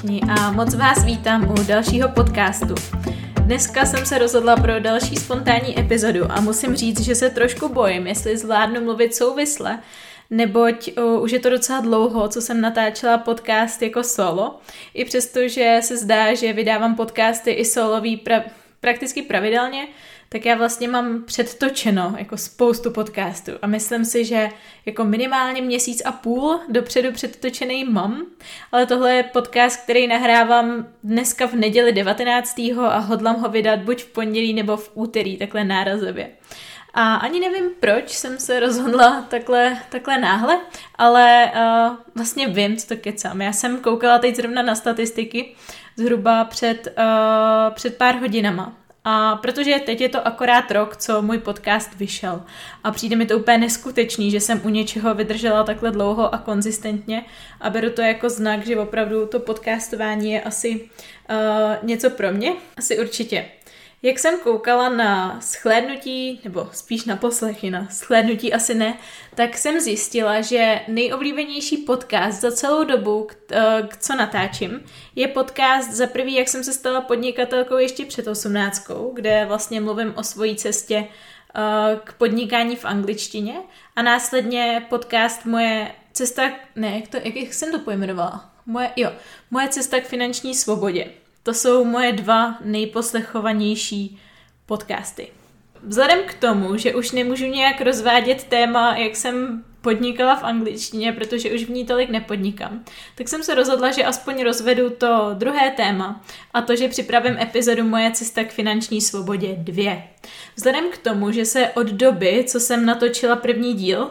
všichni a moc vás vítám u dalšího podcastu. Dneska jsem se rozhodla pro další spontánní epizodu a musím říct, že se trošku bojím, jestli zvládnu mluvit souvisle, neboť uh, už je to docela dlouho, co jsem natáčela podcast jako solo, i přesto, že se zdá, že vydávám podcasty i solový pra- prakticky pravidelně, tak já vlastně mám předtočeno jako spoustu podcastů a myslím si, že jako minimálně měsíc a půl dopředu předtočený mám, ale tohle je podcast, který nahrávám dneska v neděli 19. a hodlám ho vydat buď v pondělí nebo v úterý, takhle nárazově. A ani nevím, proč jsem se rozhodla takhle, takhle náhle, ale uh, vlastně vím, co to kecám. Já jsem koukala teď zrovna na statistiky zhruba před, uh, před pár hodinama a protože teď je to akorát rok, co můj podcast vyšel. A přijde mi to úplně neskutečný, že jsem u něčeho vydržela takhle dlouho a konzistentně. A beru to jako znak, že opravdu to podcastování je asi uh, něco pro mě, asi určitě. Jak jsem koukala na schlédnutí, nebo spíš na poslechy, na schlédnutí asi ne, tak jsem zjistila, že nejoblíbenější podcast za celou dobu, eh, co natáčím, je podcast za prvý, jak jsem se stala podnikatelkou ještě před osmnáctkou, kde vlastně mluvím o svojí cestě eh, k podnikání v angličtině a následně podcast moje cesta, ne, jak, to, jak jsem to pojmenovala? Moje, jo, moje cesta k finanční svobodě. To jsou moje dva nejposlechovanější podcasty. Vzhledem k tomu, že už nemůžu nějak rozvádět téma, jak jsem podnikala v angličtině, protože už v ní tolik nepodnikám, tak jsem se rozhodla, že aspoň rozvedu to druhé téma a to, že připravím epizodu Moje cesta k finanční svobodě 2. Vzhledem k tomu, že se od doby, co jsem natočila první díl,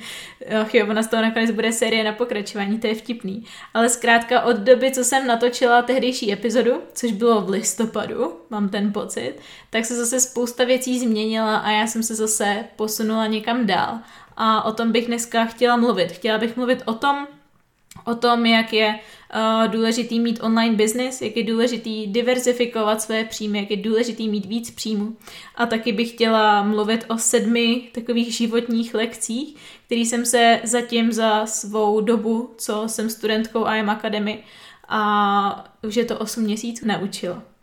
ach jo, ona z toho nakonec bude série na pokračování, to je vtipný, ale zkrátka od doby, co jsem natočila tehdejší epizodu, což bylo v listopadu, mám ten pocit, tak se zase spousta věcí změnila a já jsem se zase posunula někam dál a o tom bych dneska chtěla mluvit. Chtěla bych mluvit o tom, o tom, jak je uh, důležitý mít online business, jak je důležitý diverzifikovat své příjmy, jak je důležitý mít víc příjmů. A taky bych chtěla mluvit o sedmi takových životních lekcích, které jsem se zatím za svou dobu, co jsem studentkou IM Academy, a už je to 8 měsíců, naučila.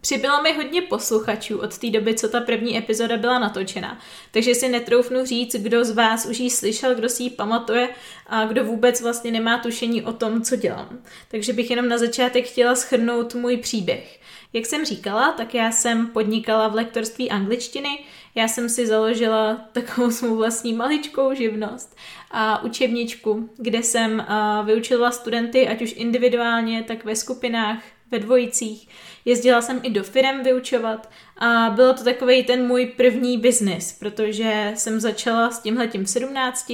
Přibylo mi hodně posluchačů od té doby, co ta první epizoda byla natočena, takže si netroufnu říct, kdo z vás už ji slyšel, kdo si ji pamatuje a kdo vůbec vlastně nemá tušení o tom, co dělám. Takže bych jenom na začátek chtěla schrnout můj příběh. Jak jsem říkala, tak já jsem podnikala v lektorství angličtiny, já jsem si založila takovou svou vlastní maličkou živnost a učebničku, kde jsem vyučila studenty, ať už individuálně, tak ve skupinách, ve dvojicích. Jezdila jsem i do firem vyučovat a bylo to takový ten můj první biznis, protože jsem začala s tímhletím v 17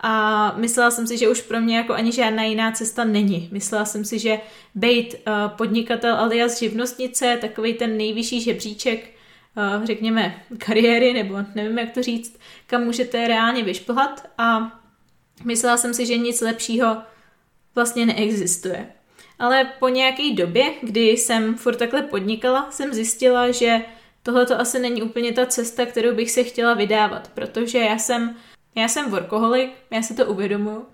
a myslela jsem si, že už pro mě jako ani žádná jiná cesta není. Myslela jsem si, že být uh, podnikatel alias živnostnice, takový ten nejvyšší žebříček, uh, řekněme, kariéry, nebo nevím, jak to říct, kam můžete reálně vyšplhat a myslela jsem si, že nic lepšího vlastně neexistuje. Ale po nějaké době, kdy jsem furt takhle podnikala, jsem zjistila, že tohle to asi není úplně ta cesta, kterou bych se chtěla vydávat, protože já jsem, já jsem workoholik, já si to uvědomuji,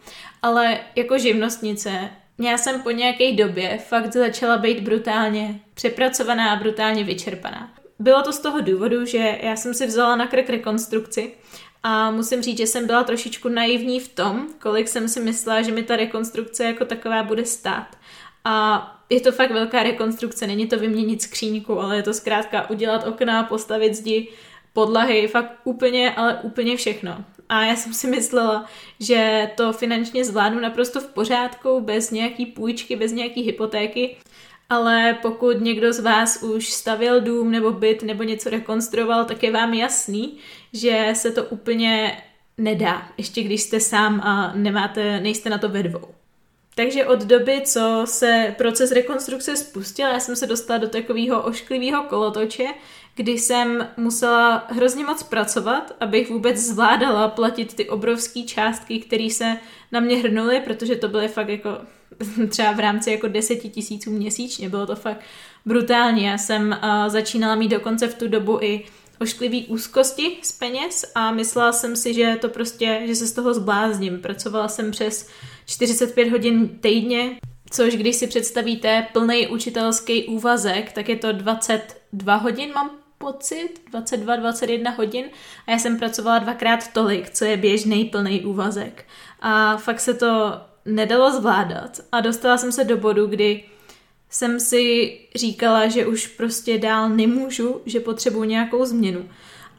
ale jako živnostnice já jsem po nějaké době fakt začala být brutálně přepracovaná a brutálně vyčerpaná. Bylo to z toho důvodu, že já jsem si vzala na krk rekonstrukci a musím říct, že jsem byla trošičku naivní v tom, kolik jsem si myslela, že mi ta rekonstrukce jako taková bude stát. A je to fakt velká rekonstrukce, není to vyměnit skříňku, ale je to zkrátka udělat okna, postavit zdi, podlahy, fakt úplně, ale úplně všechno. A já jsem si myslela, že to finančně zvládnu naprosto v pořádku, bez nějaký půjčky, bez nějaký hypotéky. Ale pokud někdo z vás už stavil dům nebo byt nebo něco rekonstruoval, tak je vám jasný, že se to úplně nedá, ještě když jste sám a nemáte, nejste na to ve dvou. Takže od doby, co se proces rekonstrukce spustil, já jsem se dostala do takového ošklivého kolotoče, kdy jsem musela hrozně moc pracovat, abych vůbec zvládala platit ty obrovské částky, které se na mě hrnuly, protože to byly fakt jako třeba v rámci jako deseti tisíců měsíčně, bylo to fakt brutální. Já jsem uh, začínala mít dokonce v tu dobu i ošklivý úzkosti z peněz a myslela jsem si, že to prostě, že se z toho zblázním. Pracovala jsem přes 45 hodin týdně, což když si představíte plný učitelský úvazek, tak je to 22 hodin, mám pocit, 22-21 hodin a já jsem pracovala dvakrát tolik, co je běžný plný úvazek. A fakt se to nedalo zvládat a dostala jsem se do bodu, kdy jsem si říkala, že už prostě dál nemůžu, že potřebuji nějakou změnu.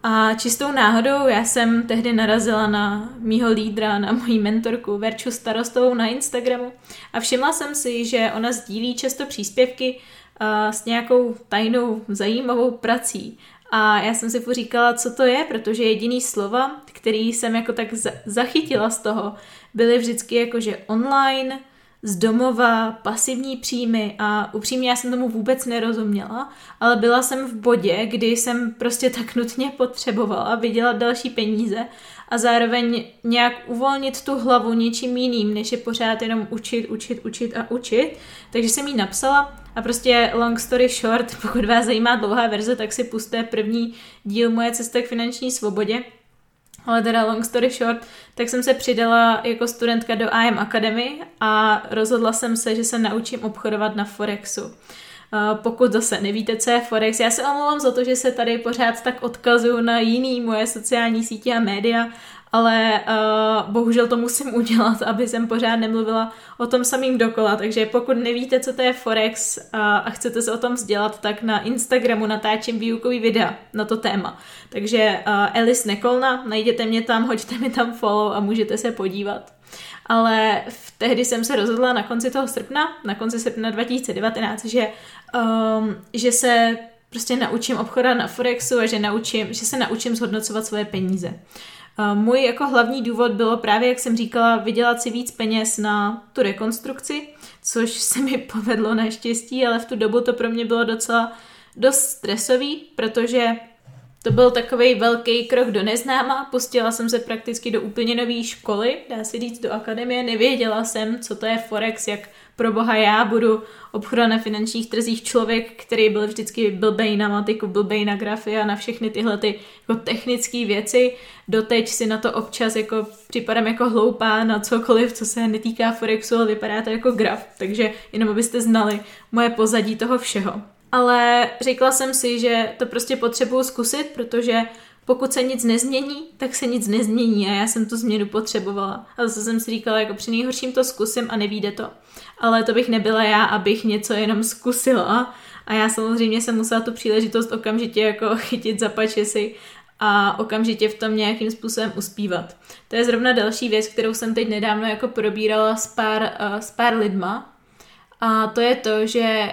A čistou náhodou já jsem tehdy narazila na mýho lídra, na moji mentorku Verču Starostovou na Instagramu a všimla jsem si, že ona sdílí často příspěvky uh, s nějakou tajnou zajímavou prací. A já jsem si poříkala, co to je, protože jediný slova, který jsem jako tak zachytila z toho, byly vždycky jako, že online, z domova, pasivní příjmy a upřímně já jsem tomu vůbec nerozuměla, ale byla jsem v bodě, kdy jsem prostě tak nutně potřebovala vydělat další peníze a zároveň nějak uvolnit tu hlavu něčím jiným, než je pořád jenom učit, učit, učit a učit. Takže jsem jí napsala a prostě long story short, pokud vás zajímá dlouhá verze, tak si puste první díl Moje cesta k finanční svobodě, ale teda long story short, tak jsem se přidala jako studentka do IM Academy a rozhodla jsem se, že se naučím obchodovat na Forexu. Pokud zase nevíte, co je Forex, já se omlouvám za to, že se tady pořád tak odkazuju na jiný moje sociální sítě a média, ale uh, bohužel to musím udělat, aby jsem pořád nemluvila o tom samým dokola, takže pokud nevíte, co to je Forex uh, a chcete se o tom vzdělat, tak na Instagramu natáčím výukový videa na to téma. Takže uh, Alice Nekolna, najděte mě tam, hoďte mi tam follow a můžete se podívat. Ale v tehdy jsem se rozhodla na konci toho srpna, na konci srpna 2019, že, um, že se prostě naučím obchodat na Forexu a že, naučím, že se naučím zhodnocovat svoje peníze. Můj jako hlavní důvod bylo právě, jak jsem říkala, vydělat si víc peněz na tu rekonstrukci, což se mi povedlo naštěstí, ale v tu dobu to pro mě bylo docela dost stresový, protože to byl takový velký krok do neznáma. Pustila jsem se prakticky do úplně nové školy, dá se říct do akademie. Nevěděla jsem, co to je Forex, jak pro boha já budu obchodovat na finančních trzích člověk, který byl vždycky blbej na matiku, blbej na grafy a na všechny tyhle ty jako technické věci. Doteď si na to občas jako připadám jako hloupá na cokoliv, co se netýká Forexu, ale vypadá to jako graf. Takže jenom abyste znali moje pozadí toho všeho ale řekla jsem si, že to prostě potřebuju zkusit, protože pokud se nic nezmění, tak se nic nezmění a já jsem tu změnu potřebovala. A zase jsem si říkala, jako při nejhorším to zkusím a nevíde to. Ale to bych nebyla já, abych něco jenom zkusila. A já samozřejmě jsem musela tu příležitost okamžitě jako chytit za pačesy a okamžitě v tom nějakým způsobem uspívat. To je zrovna další věc, kterou jsem teď nedávno jako probírala s pár, uh, s pár lidma. A to je to, že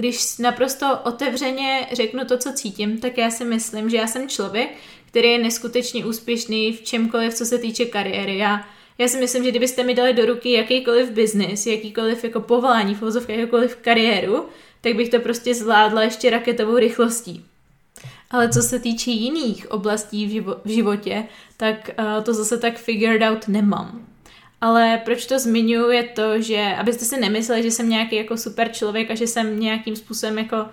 když naprosto otevřeně řeknu to, co cítím, tak já si myslím, že já jsem člověk, který je neskutečně úspěšný v čemkoliv, co se týče kariéry. Já, já si myslím, že kdybyste mi dali do ruky jakýkoliv biznis, jakýkoliv jako povolání, v jakýkoliv kariéru, tak bych to prostě zvládla ještě raketovou rychlostí. Ale co se týče jiných oblastí v, živo- v životě, tak uh, to zase tak figured out nemám. Ale proč to zmiňuji je to, že abyste si nemysleli, že jsem nějaký jako super člověk a že jsem nějakým způsobem jako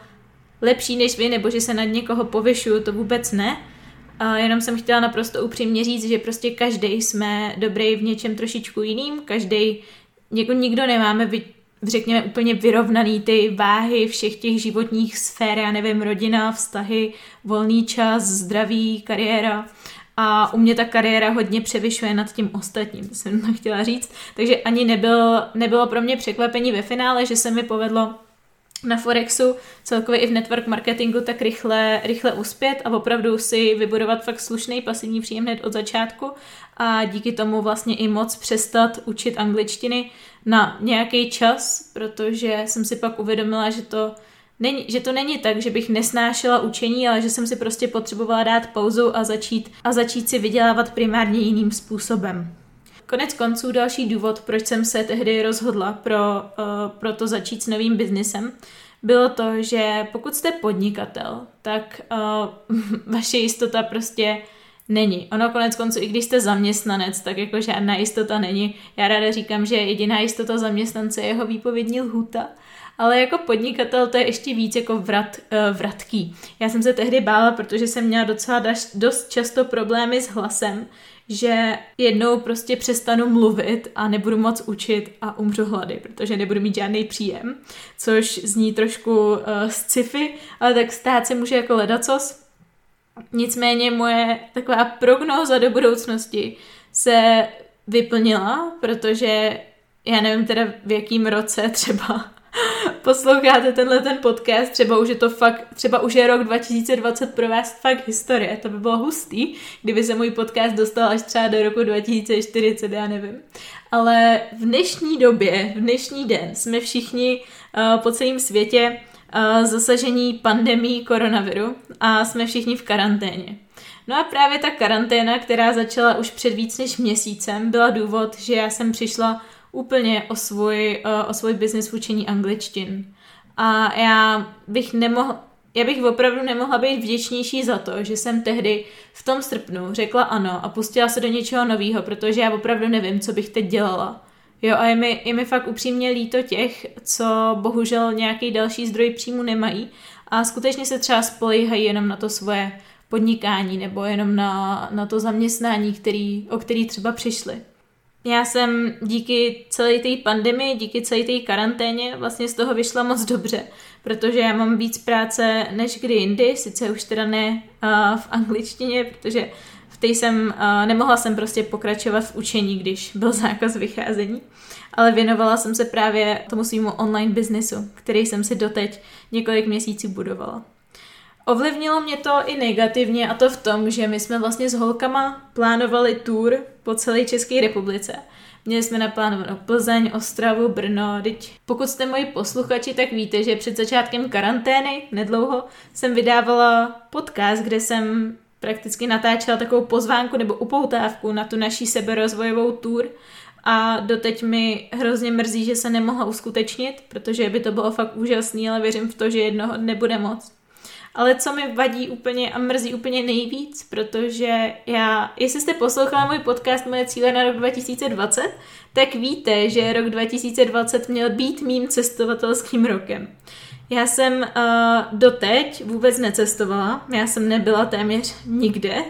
lepší než vy, nebo že se nad někoho povyšuju, to vůbec ne. A jenom jsem chtěla naprosto upřímně říct, že prostě každý jsme dobrý v něčem trošičku jiným, každý, jako nikdo nemáme vy, řekněme úplně vyrovnaný ty váhy všech těch životních sfér, já nevím, rodina, vztahy, volný čas, zdraví, kariéra a u mě ta kariéra hodně převyšuje nad tím ostatním, to jsem chtěla říct. Takže ani nebyl, nebylo pro mě překvapení ve finále, že se mi povedlo na Forexu, celkově i v network marketingu, tak rychle, rychle uspět a opravdu si vybudovat fakt slušný pasivní příjem hned od začátku a díky tomu vlastně i moc přestat učit angličtiny na nějaký čas, protože jsem si pak uvědomila, že to Není, že to není tak, že bych nesnášela učení, ale že jsem si prostě potřebovala dát pauzu a začít, a začít si vydělávat primárně jiným způsobem. Konec konců další důvod, proč jsem se tehdy rozhodla pro, uh, pro to začít s novým biznesem, bylo to, že pokud jste podnikatel, tak uh, vaše jistota prostě není. Ono konec konců, i když jste zaměstnanec, tak jako žádná jistota není. Já ráda říkám, že jediná jistota zaměstnance je jeho výpovědní lhuta ale jako podnikatel to je ještě víc jako vrat, uh, vratký. Já jsem se tehdy bála, protože jsem měla docela dost často problémy s hlasem, že jednou prostě přestanu mluvit a nebudu moc učit a umřu hlady, protože nebudu mít žádný příjem, což zní trošku uh, sci-fi, ale tak stát se může jako ledacos. Nicméně moje taková prognóza do budoucnosti se vyplnila, protože já nevím teda v jakým roce třeba posloucháte tenhle ten podcast, třeba už je to fakt, třeba už je rok 2020 pro vás fakt historie, to by bylo hustý, kdyby se můj podcast dostal až třeba do roku 2040, já nevím. Ale v dnešní době, v dnešní den jsme všichni uh, po celém světě uh, zasažení pandemí koronaviru a jsme všichni v karanténě. No a právě ta karanténa, která začala už před víc než měsícem, byla důvod, že já jsem přišla úplně o svůj, eh, o svůj biznis v učení angličtin. A já bych nemohla, já bych opravdu nemohla být vděčnější za to, že jsem tehdy v tom srpnu řekla ano a pustila se do něčeho nového, protože já opravdu nevím, co bych teď dělala. Jo, a je mi, je mi fakt upřímně líto těch, co bohužel nějaký další zdroj příjmu nemají a skutečně se třeba spolíhají jenom na to svoje podnikání nebo jenom na, na to zaměstnání, který, o který třeba přišli. Já jsem díky celé té pandemii, díky celé té karanténě vlastně z toho vyšla moc dobře, protože já mám víc práce než kdy jindy, sice už teda ne uh, v angličtině, protože v té jsem, uh, nemohla jsem prostě pokračovat v učení, když byl zákaz vycházení, ale věnovala jsem se právě tomu svýmu online biznesu, který jsem si doteď několik měsíců budovala. Ovlivnilo mě to i negativně a to v tom, že my jsme vlastně s holkama plánovali tour po celé České republice. Měli jsme naplánovanou Plzeň, Ostravu, Brno. Teď pokud jste moji posluchači, tak víte, že před začátkem karantény, nedlouho, jsem vydávala podcast, kde jsem prakticky natáčela takovou pozvánku nebo upoutávku na tu naší seberozvojovou tour a doteď mi hrozně mrzí, že se nemohla uskutečnit, protože by to bylo fakt úžasný, ale věřím v to, že jednoho dne bude moc. Ale co mi vadí úplně a mrzí úplně nejvíc, protože já, jestli jste poslouchala můj podcast Moje cíle na rok 2020, tak víte, že rok 2020 měl být mým cestovatelským rokem. Já jsem uh, doteď vůbec necestovala, já jsem nebyla téměř nikde,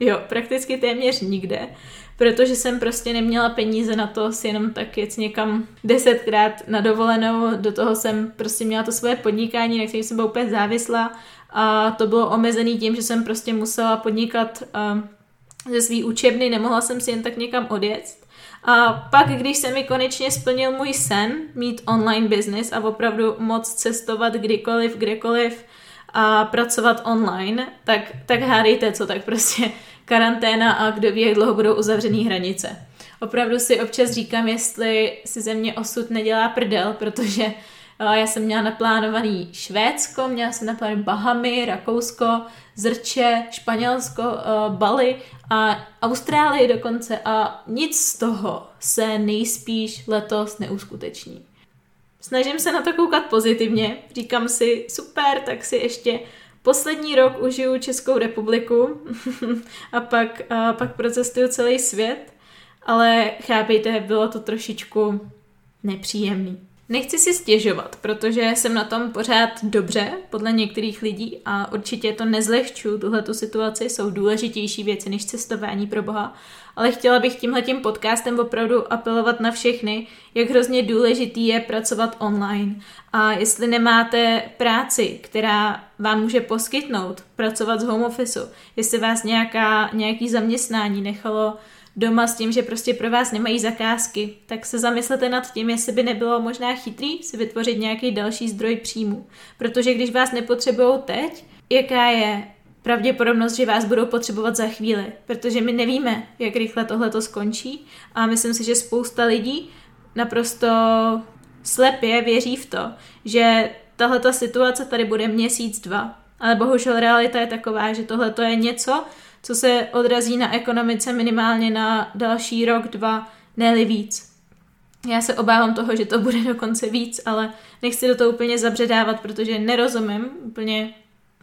jo, prakticky téměř nikde, protože jsem prostě neměla peníze na to si jenom tak jet někam desetkrát na dovolenou, do toho jsem prostě měla to svoje podnikání, na kterém jsem byla úplně závislá a to bylo omezený tím, že jsem prostě musela podnikat uh, ze svý učebny, nemohla jsem si jen tak někam odjet. A pak, když se mi konečně splnil můj sen mít online business a opravdu moc cestovat kdykoliv, kdekoliv a pracovat online, tak, tak hádejte co, tak prostě karanténa a kdo ví, jak dlouho budou uzavřený hranice. Opravdu si občas říkám, jestli si ze mě osud nedělá prdel, protože já jsem měla naplánovaný Švédsko, měla jsem naplánovaný Bahamy, Rakousko, Zrče, Španělsko, eh, Bali a Austrálii dokonce a nic z toho se nejspíš letos neuskuteční. Snažím se na to koukat pozitivně, říkám si super, tak si ještě poslední rok užiju Českou republiku a pak, a pak procestuju celý svět, ale chápejte, bylo to trošičku nepříjemný. Nechci si stěžovat, protože jsem na tom pořád dobře, podle některých lidí a určitě to nezlehču, tuhletu situaci, jsou důležitější věci než cestování pro Boha, ale chtěla bych tímhletím podcastem opravdu apelovat na všechny, jak hrozně důležitý je pracovat online. A jestli nemáte práci, která vám může poskytnout pracovat z home office, jestli vás nějaká, nějaký zaměstnání nechalo doma s tím, že prostě pro vás nemají zakázky, tak se zamyslete nad tím, jestli by nebylo možná chytrý si vytvořit nějaký další zdroj příjmu. Protože když vás nepotřebují teď, jaká je pravděpodobnost, že vás budou potřebovat za chvíli, protože my nevíme, jak rychle tohle to skončí a myslím si, že spousta lidí naprosto slepě věří v to, že tahle ta situace tady bude měsíc, dva. Ale bohužel realita je taková, že tohle je něco, co se odrazí na ekonomice minimálně na další rok, dva, ne víc. Já se obávám toho, že to bude dokonce víc, ale nechci do toho úplně zabředávat, protože nerozumím úplně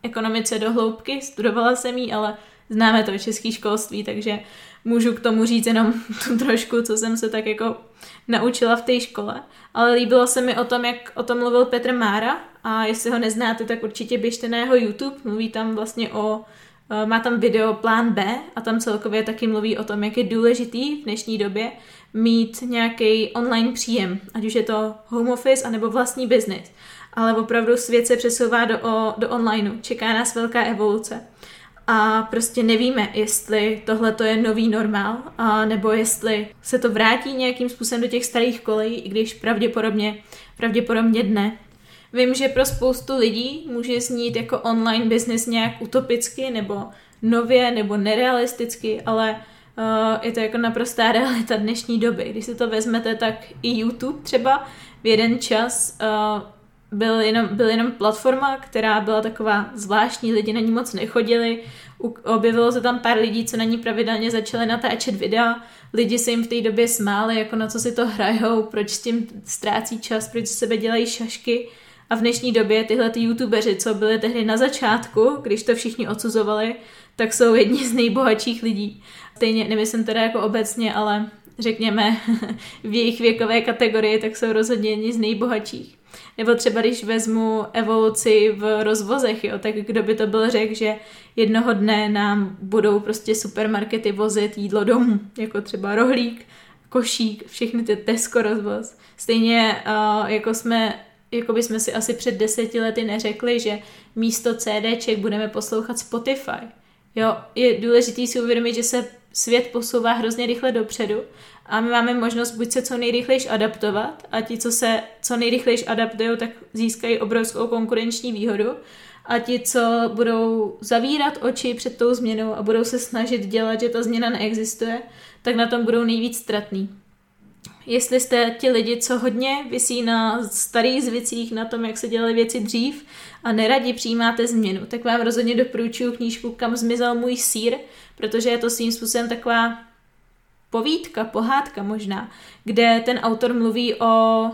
ekonomice do hloubky, studovala jsem ji, ale známe to české školství, takže můžu k tomu říct jenom tu trošku, co jsem se tak jako naučila v té škole. Ale líbilo se mi o tom, jak o tom mluvil Petr Mára a jestli ho neznáte, tak určitě běžte na jeho YouTube. Mluví tam vlastně o má tam video Plán B a tam celkově taky mluví o tom, jak je důležitý v dnešní době mít nějaký online příjem, ať už je to home office anebo vlastní biznis. Ale opravdu svět se přesouvá do, do onlineu, čeká nás velká evoluce. A prostě nevíme, jestli tohle to je nový normál, a nebo jestli se to vrátí nějakým způsobem do těch starých kolejí, i když pravděpodobně, pravděpodobně dne. Vím, že pro spoustu lidí může znít jako online business nějak utopicky, nebo nově, nebo nerealisticky, ale Uh, je to jako naprostá realita dnešní doby. Když si to vezmete, tak i YouTube třeba v jeden čas uh, byl jenom, byl jenom platforma, která byla taková zvláštní, lidi na ní moc nechodili, objevilo se tam pár lidí, co na ní pravidelně začali natáčet videa, lidi se jim v té době smáli, jako na co si to hrajou, proč s tím ztrácí čas, proč sebe dělají šašky. A v dnešní době tyhle ty youtubeři, co byli tehdy na začátku, když to všichni odsuzovali, tak jsou jedni z nejbohatších lidí. Stejně nemyslím teda jako obecně, ale řekněme v jejich věkové kategorii, tak jsou rozhodně jedni z nejbohatších. Nebo třeba když vezmu evoluci v rozvozech, jo, tak kdo by to byl řekl, že jednoho dne nám budou prostě supermarkety vozit jídlo domů, jako třeba rohlík, košík, všechny ty Tesco rozvoz. Stejně uh, jako jsme jako bychom si asi před deseti lety neřekli, že místo CDček budeme poslouchat Spotify. Jo, je důležité si uvědomit, že se svět posouvá hrozně rychle dopředu a my máme možnost buď se co nejrychlejš adaptovat a ti, co se co nejrychlejš adaptují, tak získají obrovskou konkurenční výhodu a ti, co budou zavírat oči před tou změnou a budou se snažit dělat, že ta změna neexistuje, tak na tom budou nejvíc ztratný. Jestli jste ti lidi, co hodně vysí na starých zvicích, na tom, jak se dělaly věci dřív a neradi přijímáte změnu, tak vám rozhodně doporučuji knížku Kam zmizel můj sír, protože je to svým způsobem taková povídka, pohádka možná, kde ten autor mluví o,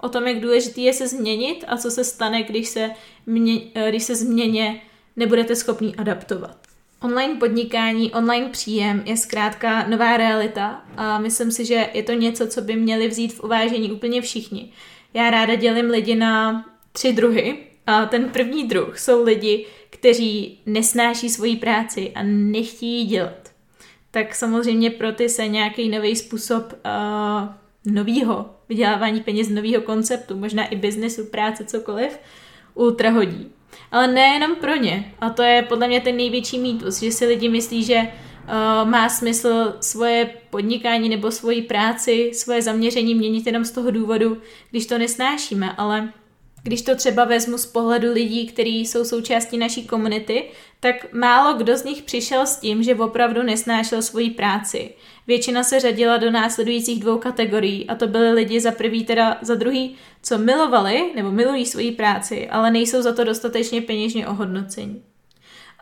o tom, jak důležitý je se změnit a co se stane, když se, mě, když se změně nebudete schopni adaptovat. Online podnikání, online příjem je zkrátka nová realita a myslím si, že je to něco, co by měli vzít v uvážení úplně všichni. Já ráda dělím lidi na tři druhy a ten první druh jsou lidi, kteří nesnáší svoji práci a nechtějí dělat. Tak samozřejmě pro ty se nějaký nový způsob uh, novýho vydělávání peněz, novýho konceptu, možná i biznesu, práce, cokoliv, ultra hodí. Ale nejenom pro ně. A to je podle mě ten největší mýtus, že si lidi myslí, že uh, má smysl svoje podnikání nebo svoji práci, svoje zaměření měnit jenom z toho důvodu, když to nesnášíme, ale když to třeba vezmu z pohledu lidí, kteří jsou součástí naší komunity, tak málo kdo z nich přišel s tím, že opravdu nesnášel svoji práci. Většina se řadila do následujících dvou kategorií a to byly lidi za prvý teda za druhý, co milovali nebo milují svoji práci, ale nejsou za to dostatečně peněžně ohodnocení.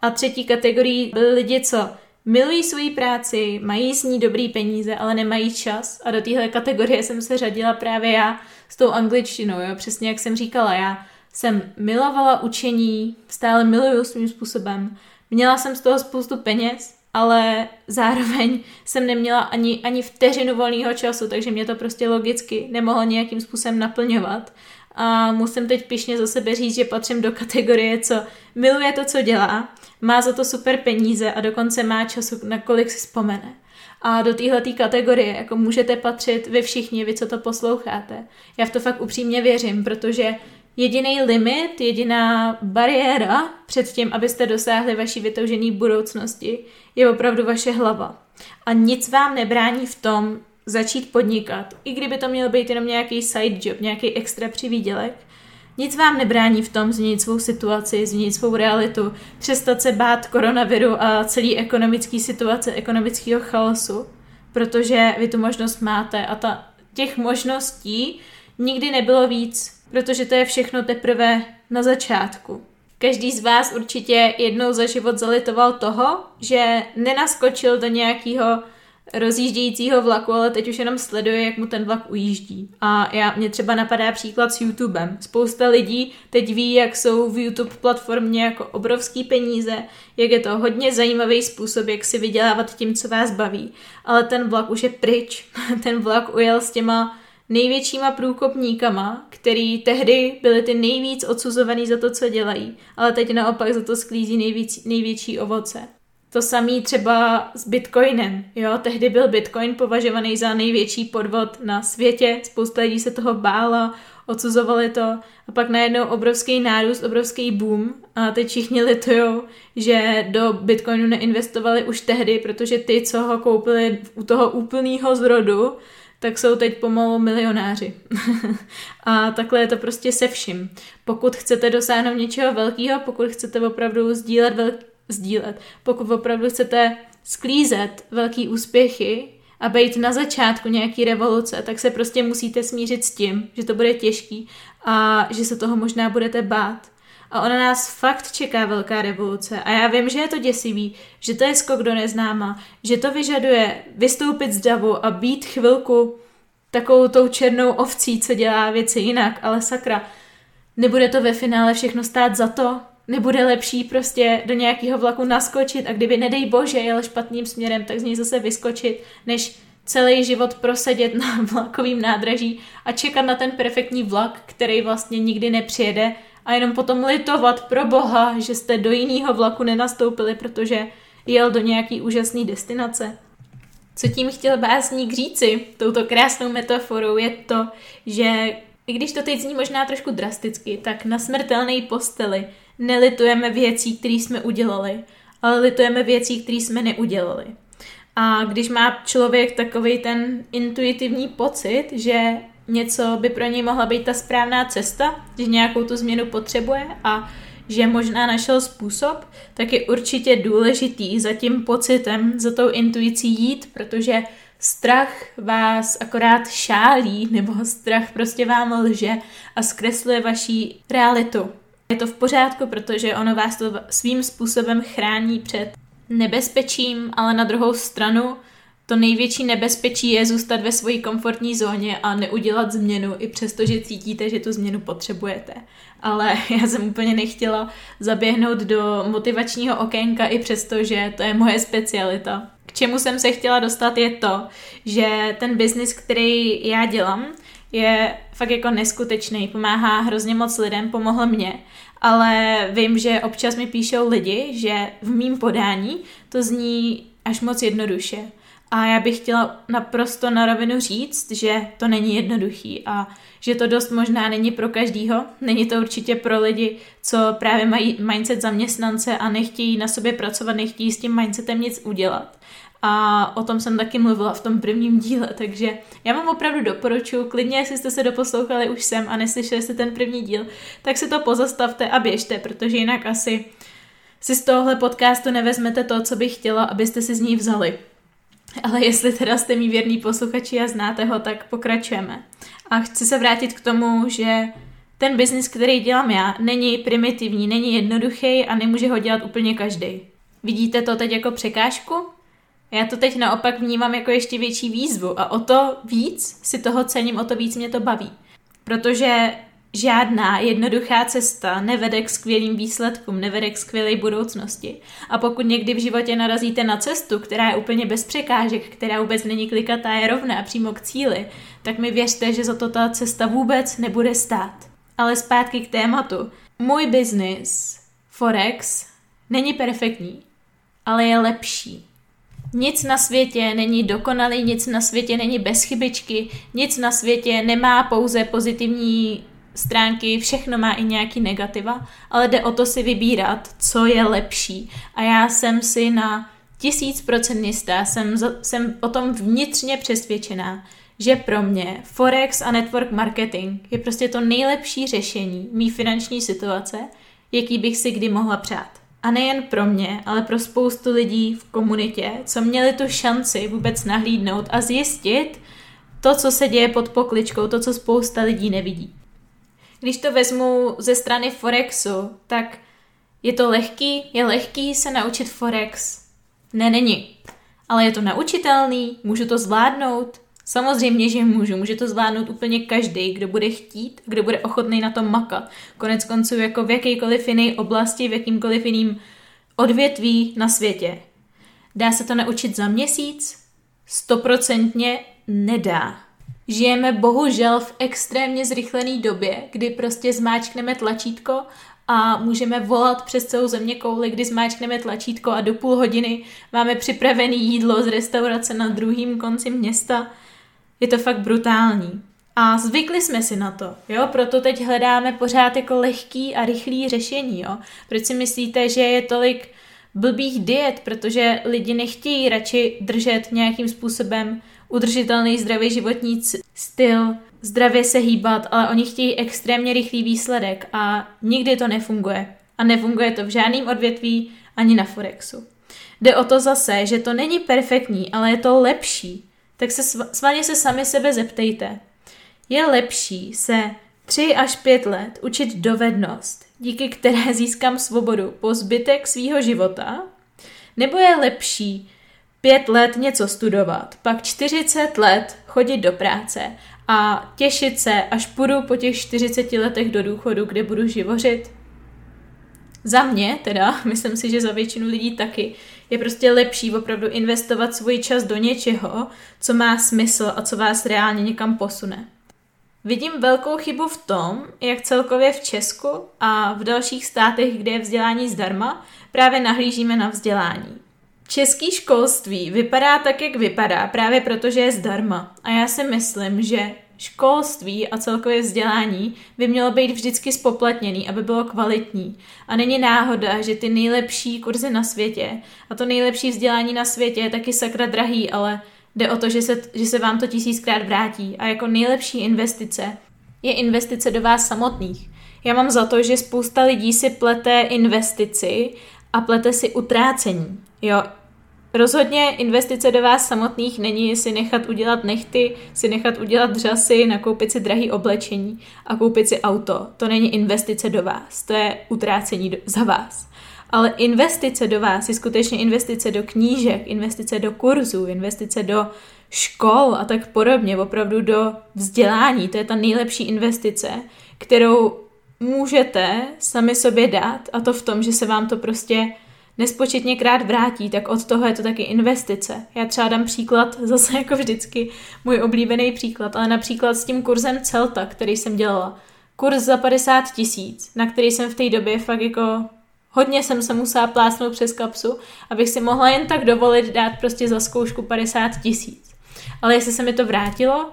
A třetí kategorii byly lidi, co milují svoji práci, mají s ní dobrý peníze, ale nemají čas a do téhle kategorie jsem se řadila právě já s tou angličtinou, jo? přesně jak jsem říkala, já jsem milovala učení, stále miluju svým způsobem, měla jsem z toho spoustu peněz, ale zároveň jsem neměla ani, ani vteřinu volného času, takže mě to prostě logicky nemohlo nějakým způsobem naplňovat. A musím teď pišně za sebe říct, že patřím do kategorie, co miluje to, co dělá, má za to super peníze a dokonce má času, na kolik si vzpomene. A do téhle kategorie jako můžete patřit vy všichni, vy, co to posloucháte. Já v to fakt upřímně věřím, protože jediný limit, jediná bariéra před tím, abyste dosáhli vaší vytoužené budoucnosti, je opravdu vaše hlava. A nic vám nebrání v tom začít podnikat, i kdyby to měl být jenom nějaký side job, nějaký extra přivídělek, nic vám nebrání v tom změnit svou situaci, změnit svou realitu, přestat se bát koronaviru a celý ekonomický situace, ekonomického chaosu, protože vy tu možnost máte a ta, těch možností nikdy nebylo víc, protože to je všechno teprve na začátku. Každý z vás určitě jednou za život zalitoval toho, že nenaskočil do nějakého rozjíždějícího vlaku, ale teď už jenom sleduje, jak mu ten vlak ujíždí. A já, mě třeba napadá příklad s YouTubem. Spousta lidí teď ví, jak jsou v YouTube platformě jako obrovský peníze, jak je to hodně zajímavý způsob, jak si vydělávat tím, co vás baví. Ale ten vlak už je pryč. ten vlak ujel s těma největšíma průkopníkama, který tehdy byli ty nejvíc odsuzovaný za to, co dělají, ale teď naopak za to sklízí nejvíc, největší ovoce. To samý třeba s Bitcoinem. Jo, tehdy byl Bitcoin považovaný za největší podvod na světě, spousta lidí se toho bála, odsuzovali to a pak najednou obrovský nárůst, obrovský boom a teď všichni litujou, že do Bitcoinu neinvestovali už tehdy, protože ty, co ho koupili u toho úplného zrodu, tak jsou teď pomalu milionáři. a takhle je to prostě se vším. Pokud chcete dosáhnout něčeho velkého, pokud chcete opravdu sdílet, velk- sdílet, pokud opravdu chcete sklízet velký úspěchy a být na začátku nějaký revoluce, tak se prostě musíte smířit s tím, že to bude těžký a že se toho možná budete bát. A ona nás fakt čeká velká revoluce. A já vím, že je to děsivý, že to je skok do neznáma, že to vyžaduje vystoupit z davu a být chvilku takovou tou černou ovcí, co dělá věci jinak, ale sakra, nebude to ve finále všechno stát za to? Nebude lepší prostě do nějakého vlaku naskočit a kdyby, nedej bože, jel špatným směrem, tak z něj zase vyskočit, než celý život prosedět na vlakovém nádraží a čekat na ten perfektní vlak, který vlastně nikdy nepřijede a jenom potom litovat pro boha, že jste do jiného vlaku nenastoupili, protože jel do nějaký úžasné destinace. Co tím chtěl básník říci, touto krásnou metaforou, je to, že i když to teď zní možná trošku drasticky, tak na smrtelné posteli nelitujeme věcí, které jsme udělali, ale litujeme věcí, které jsme neudělali. A když má člověk takový ten intuitivní pocit, že něco by pro něj mohla být ta správná cesta, že nějakou tu změnu potřebuje a že možná našel způsob, tak je určitě důležitý za tím pocitem, za tou intuicí jít, protože strach vás akorát šálí, nebo strach prostě vám lže a zkresluje vaší realitu. Je to v pořádku, protože ono vás to svým způsobem chrání před nebezpečím, ale na druhou stranu to největší nebezpečí je zůstat ve své komfortní zóně a neudělat změnu, i přesto, že cítíte, že tu změnu potřebujete. Ale já jsem úplně nechtěla zaběhnout do motivačního okénka, i přesto, že to je moje specialita. K čemu jsem se chtěla dostat je to, že ten biznis, který já dělám, je fakt jako neskutečný, pomáhá hrozně moc lidem, pomohl mě, ale vím, že občas mi píšou lidi, že v mým podání to zní až moc jednoduše. A já bych chtěla naprosto na rovinu říct, že to není jednoduchý a že to dost možná není pro každýho. Není to určitě pro lidi, co právě mají mindset zaměstnance a nechtějí na sobě pracovat, nechtějí s tím mindsetem nic udělat. A o tom jsem taky mluvila v tom prvním díle, takže já vám opravdu doporučuji, klidně, jestli jste se doposlouchali už sem a neslyšeli jste ten první díl, tak si to pozastavte a běžte, protože jinak asi si z tohohle podcastu nevezmete to, co bych chtěla, abyste si z ní vzali. Ale jestli teda jste mý věrný posluchači a znáte ho, tak pokračujeme. A chci se vrátit k tomu, že ten biznis, který dělám já, není primitivní, není jednoduchý a nemůže ho dělat úplně každý. Vidíte to teď jako překážku? Já to teď naopak vnímám jako ještě větší výzvu a o to víc si toho cením, o to víc mě to baví. Protože Žádná jednoduchá cesta nevede k skvělým výsledkům, nevede k skvělé budoucnosti. A pokud někdy v životě narazíte na cestu, která je úplně bez překážek, která vůbec není klikatá, je rovná přímo k cíli, tak mi věřte, že za to ta cesta vůbec nebude stát. Ale zpátky k tématu. Můj biznis, Forex, není perfektní, ale je lepší. Nic na světě není dokonalý, nic na světě není bez chybičky, nic na světě nemá pouze pozitivní stránky, všechno má i nějaký negativa, ale jde o to si vybírat, co je lepší. A já jsem si na tisíc procent jistá, jsem, jsem o tom vnitřně přesvědčená, že pro mě Forex a network marketing je prostě to nejlepší řešení mý finanční situace, jaký bych si kdy mohla přát. A nejen pro mě, ale pro spoustu lidí v komunitě, co měli tu šanci vůbec nahlídnout a zjistit to, co se děje pod pokličkou, to, co spousta lidí nevidí. Když to vezmu ze strany Forexu, tak je to lehký, je lehký se naučit Forex? Ne, není. Ale je to naučitelný? Můžu to zvládnout? Samozřejmě, že můžu. Může to zvládnout úplně každý, kdo bude chtít, kdo bude ochotný na tom makat. Konec konců jako v jakékoliv jiné oblasti, v jakýmkoliv jiným odvětví na světě. Dá se to naučit za měsíc? Stoprocentně nedá. Žijeme bohužel v extrémně zrychlené době, kdy prostě zmáčkneme tlačítko a můžeme volat přes celou země kouli, kdy zmáčkneme tlačítko a do půl hodiny máme připravené jídlo z restaurace na druhém konci města. Je to fakt brutální. A zvykli jsme si na to, jo, proto teď hledáme pořád jako lehký a rychlý řešení, jo. Proč si myslíte, že je tolik blbých diet, protože lidi nechtějí radši držet nějakým způsobem udržitelný zdravý životní styl, zdravě se hýbat, ale oni chtějí extrémně rychlý výsledek a nikdy to nefunguje. A nefunguje to v žádném odvětví ani na Forexu. Jde o to zase, že to není perfektní, ale je to lepší. Tak se svaně se sami sebe zeptejte. Je lepší se 3 až 5 let učit dovednost, díky které získám svobodu po zbytek svýho života, nebo je lepší pět let něco studovat, pak 40 let chodit do práce a těšit se, až půjdu po těch 40 letech do důchodu, kde budu živořit? Za mě teda, myslím si, že za většinu lidí taky, je prostě lepší opravdu investovat svůj čas do něčeho, co má smysl a co vás reálně někam posune. Vidím velkou chybu v tom, jak celkově v Česku a v dalších státech, kde je vzdělání zdarma, právě nahlížíme na vzdělání. Český školství vypadá tak, jak vypadá, právě protože je zdarma. A já si myslím, že školství a celkově vzdělání by mělo být vždycky spoplatněný, aby bylo kvalitní. A není náhoda, že ty nejlepší kurzy na světě a to nejlepší vzdělání na světě je taky sakra drahý, ale jde o to, že se, že se vám to tisíckrát vrátí. A jako nejlepší investice je investice do vás samotných. Já mám za to, že spousta lidí si plete investici a plete si utrácení. Jo, Rozhodně investice do vás samotných není si nechat udělat nechty, si nechat udělat dřasy, nakoupit si drahý oblečení a koupit si auto. To není investice do vás, to je utrácení do, za vás. Ale investice do vás je skutečně investice do knížek, investice do kurzů, investice do škol a tak podobně, opravdu do vzdělání. To je ta nejlepší investice, kterou můžete sami sobě dát a to v tom, že se vám to prostě nespočetně krát vrátí, tak od toho je to taky investice. Já třeba dám příklad, zase jako vždycky, můj oblíbený příklad, ale například s tím kurzem Celta, který jsem dělala. Kurz za 50 tisíc, na který jsem v té době fakt jako hodně jsem se musela plásnout přes kapsu, abych si mohla jen tak dovolit dát prostě za zkoušku 50 tisíc. Ale jestli se mi to vrátilo,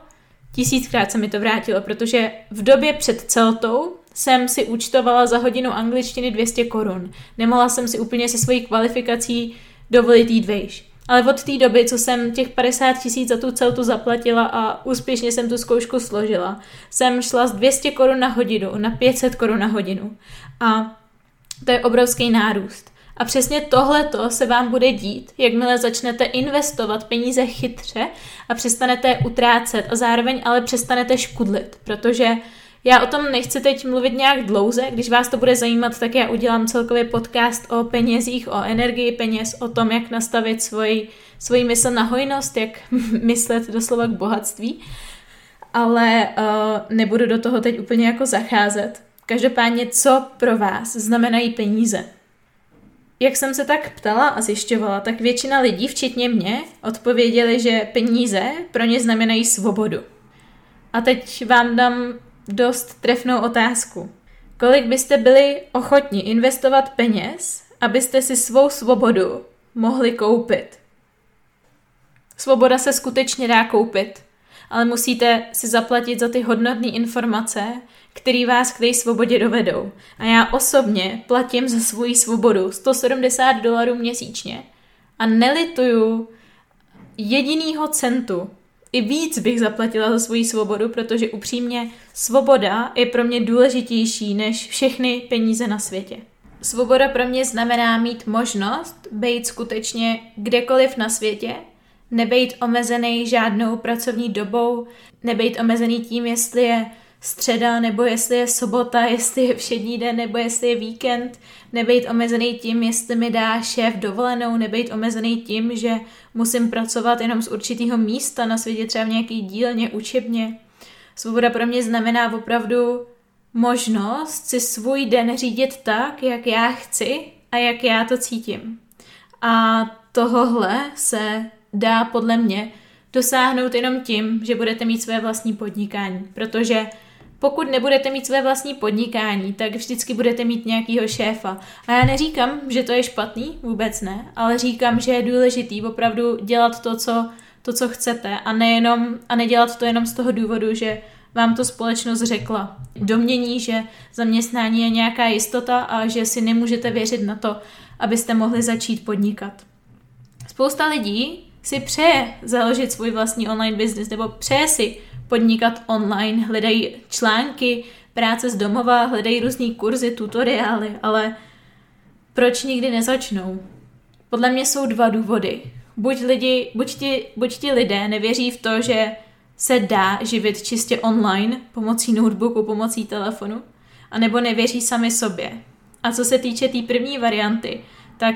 tisíckrát se mi to vrátilo, protože v době před Celtou jsem si účtovala za hodinu angličtiny 200 korun. Nemohla jsem si úplně se svojí kvalifikací dovolit jít vejš. Ale od té doby, co jsem těch 50 tisíc za tu celtu zaplatila a úspěšně jsem tu zkoušku složila, jsem šla z 200 korun na hodinu na 500 korun na hodinu. A to je obrovský nárůst. A přesně tohleto se vám bude dít, jakmile začnete investovat peníze chytře a přestanete utrácet a zároveň ale přestanete škudlit, protože já o tom nechci teď mluvit nějak dlouze, když vás to bude zajímat, tak já udělám celkově podcast o penězích, o energii peněz, o tom, jak nastavit svoji, svoji mysl na hojnost, jak myslet doslova k bohatství, ale uh, nebudu do toho teď úplně jako zacházet. Každopádně, co pro vás znamenají peníze? Jak jsem se tak ptala a zjišťovala, tak většina lidí, včetně mě, odpověděli, že peníze pro ně znamenají svobodu. A teď vám dám dost trefnou otázku. Kolik byste byli ochotni investovat peněz, abyste si svou svobodu mohli koupit? Svoboda se skutečně dá koupit, ale musíte si zaplatit za ty hodnotné informace, které vás k té svobodě dovedou. A já osobně platím za svou svobodu 170 dolarů měsíčně a nelituju jedinýho centu, i víc bych zaplatila za svoji svobodu, protože upřímně svoboda je pro mě důležitější než všechny peníze na světě. Svoboda pro mě znamená mít možnost být skutečně kdekoliv na světě, nebejt omezený žádnou pracovní dobou, nebejt omezený tím, jestli je středa, nebo jestli je sobota, jestli je všední den, nebo jestli je víkend, nebejt omezený tím, jestli mi dá šéf dovolenou, nebejt omezený tím, že musím pracovat jenom z určitého místa na světě, třeba v nějaký dílně, učebně. Svoboda pro mě znamená opravdu možnost si svůj den řídit tak, jak já chci a jak já to cítím. A tohohle se dá podle mě dosáhnout jenom tím, že budete mít své vlastní podnikání, protože pokud nebudete mít své vlastní podnikání, tak vždycky budete mít nějakýho šéfa. A já neříkám, že to je špatný, vůbec ne, ale říkám, že je důležitý opravdu dělat to, co, to, co chcete a, nejenom, a nedělat to jenom z toho důvodu, že vám to společnost řekla. Domění, že zaměstnání je nějaká jistota a že si nemůžete věřit na to, abyste mohli začít podnikat. Spousta lidí si přeje založit svůj vlastní online business nebo přeje si podnikat online, hledají články, práce z domova, hledají různý kurzy, tutoriály, ale proč nikdy nezačnou? Podle mě jsou dva důvody. Buď, lidi, buď, ti, buď ti lidé nevěří v to, že se dá živit čistě online pomocí notebooku, pomocí telefonu, anebo nevěří sami sobě. A co se týče té tý první varianty, tak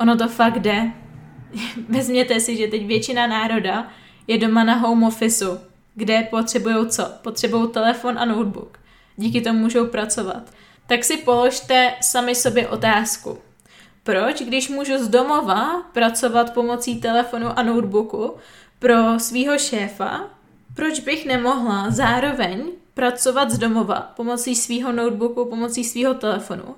ono to fakt jde. Vezměte si, že teď většina národa je doma na home officeu, kde potřebují co? Potřebují telefon a notebook. Díky tomu můžou pracovat. Tak si položte sami sobě otázku. Proč, když můžu z domova pracovat pomocí telefonu a notebooku pro svého šéfa, proč bych nemohla zároveň pracovat z domova pomocí svého notebooku, pomocí svého telefonu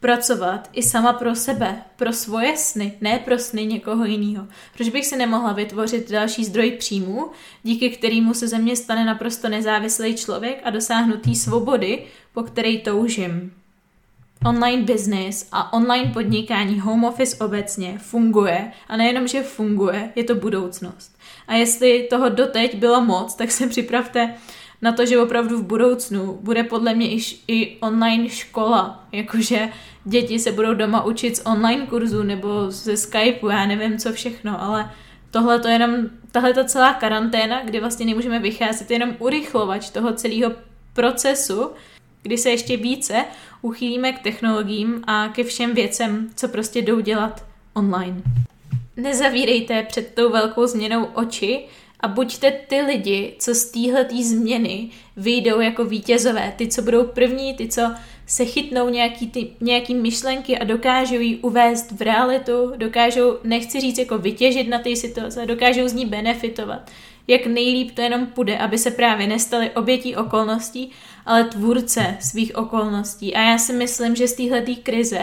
pracovat i sama pro sebe, pro svoje sny, ne pro sny někoho jiného. Proč bych si nemohla vytvořit další zdroj příjmu, díky kterému se ze mě stane naprosto nezávislý člověk a dosáhnu té svobody, po které toužím. Online business a online podnikání, home office obecně funguje a nejenom, že funguje, je to budoucnost. A jestli toho doteď bylo moc, tak se připravte na to, že opravdu v budoucnu bude podle mě i, i online škola, jakože děti se budou doma učit z online kurzu nebo ze Skypeu, já nevím co všechno, ale tohle to jenom, tahle ta celá karanténa, kdy vlastně nemůžeme vycházet, jenom urychlovač toho celého procesu, kdy se ještě více uchýlíme k technologiím a ke všem věcem, co prostě jdou dělat online. Nezavírejte před tou velkou změnou oči, a buďte ty lidi, co z téhletý změny vyjdou jako vítězové, ty, co budou první, ty, co se chytnou nějaký, ty, nějaký myšlenky a dokážou ji uvést v realitu, dokážou, nechci říct jako vytěžit na té situace, dokážou z ní benefitovat. Jak nejlíp to jenom půjde, aby se právě nestali obětí okolností, ale tvůrce svých okolností. A já si myslím, že z téhleté krize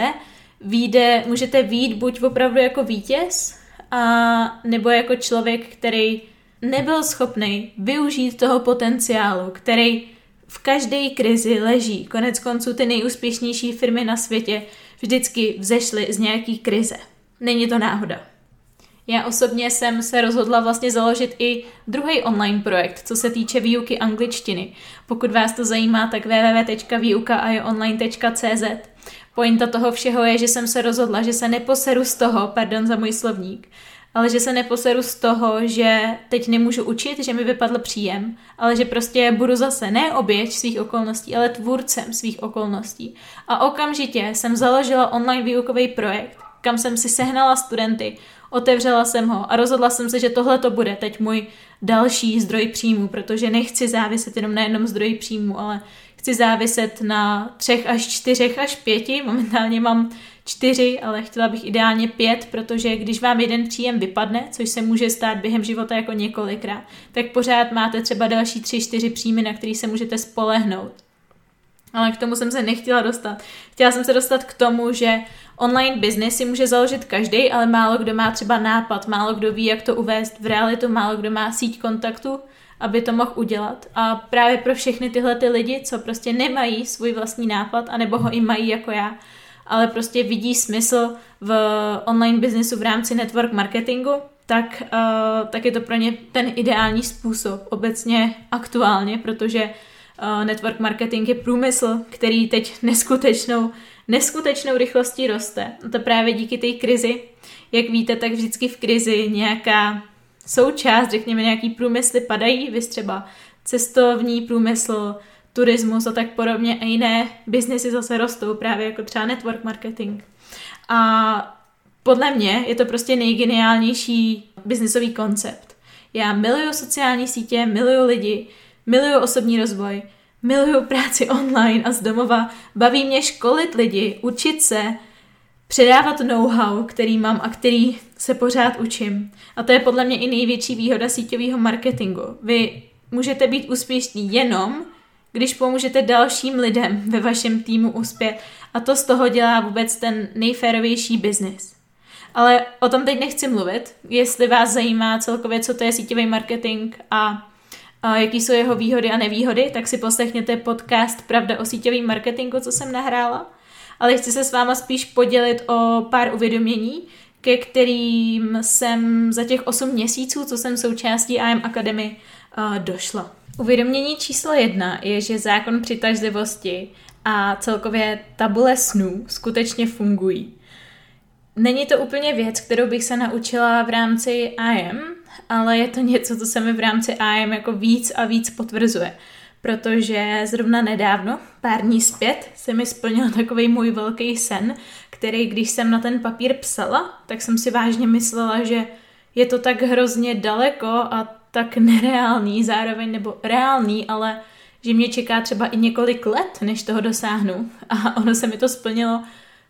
výjde, můžete výjít buď opravdu jako vítěz, a nebo jako člověk, který nebyl schopný využít toho potenciálu, který v každé krizi leží. Konec konců ty nejúspěšnější firmy na světě vždycky vzešly z nějaký krize. Není to náhoda. Já osobně jsem se rozhodla vlastně založit i druhý online projekt, co se týče výuky angličtiny. Pokud vás to zajímá, tak www.výukaionline.cz Pointa toho všeho je, že jsem se rozhodla, že se neposeru z toho, pardon za můj slovník, ale že se neposeru z toho, že teď nemůžu učit, že mi vypadl příjem, ale že prostě budu zase ne oběť svých okolností, ale tvůrcem svých okolností. A okamžitě jsem založila online výukový projekt, kam jsem si sehnala studenty, otevřela jsem ho a rozhodla jsem se, že tohle to bude teď můj další zdroj příjmu, protože nechci záviset jenom na jednom zdroji příjmu, ale chci záviset na třech až čtyřech až pěti. Momentálně mám čtyři, ale chtěla bych ideálně pět, protože když vám jeden příjem vypadne, což se může stát během života jako několikrát, tak pořád máte třeba další tři, čtyři příjmy, na který se můžete spolehnout. Ale k tomu jsem se nechtěla dostat. Chtěla jsem se dostat k tomu, že online business si může založit každý, ale málo kdo má třeba nápad, málo kdo ví, jak to uvést v realitu, málo kdo má síť kontaktu, aby to mohl udělat. A právě pro všechny tyhle ty lidi, co prostě nemají svůj vlastní nápad, anebo ho i mají jako já, ale prostě vidí smysl v online biznesu v rámci network marketingu, tak, uh, tak je to pro ně ten ideální způsob obecně aktuálně, protože uh, network marketing je průmysl, který teď neskutečnou, neskutečnou rychlostí roste. A to právě díky té krizi. Jak víte, tak vždycky v krizi nějaká součást, řekněme nějaký průmysly padají, vy třeba cestovní průmysl, turismus a tak podobně a jiné biznesy zase rostou, právě jako třeba network marketing. A podle mě je to prostě nejgeniálnější biznisový koncept. Já miluju sociální sítě, miluju lidi, miluju osobní rozvoj, miluju práci online a z domova, baví mě školit lidi, učit se, předávat know-how, který mám a který se pořád učím. A to je podle mě i největší výhoda síťového marketingu. Vy můžete být úspěšní jenom, když pomůžete dalším lidem ve vašem týmu uspět a to z toho dělá vůbec ten nejférovější biznis. Ale o tom teď nechci mluvit. Jestli vás zajímá celkově, co to je síťový marketing a, a jaký jsou jeho výhody a nevýhody, tak si poslechněte podcast Pravda o síťovém marketingu, co jsem nahrála. Ale chci se s váma spíš podělit o pár uvědomění, ke kterým jsem za těch 8 měsíců, co jsem součástí IM Academy, došla. Uvědomění číslo jedna je, že zákon přitažlivosti a celkově tabule snů skutečně fungují. Není to úplně věc, kterou bych se naučila v rámci IM, ale je to něco, co se mi v rámci IM jako víc a víc potvrzuje. Protože zrovna nedávno, pár dní zpět, se mi splnil takový můj velký sen, který, když jsem na ten papír psala, tak jsem si vážně myslela, že je to tak hrozně daleko a tak nereálný zároveň, nebo reálný, ale že mě čeká třeba i několik let, než toho dosáhnu. A ono se mi to splnilo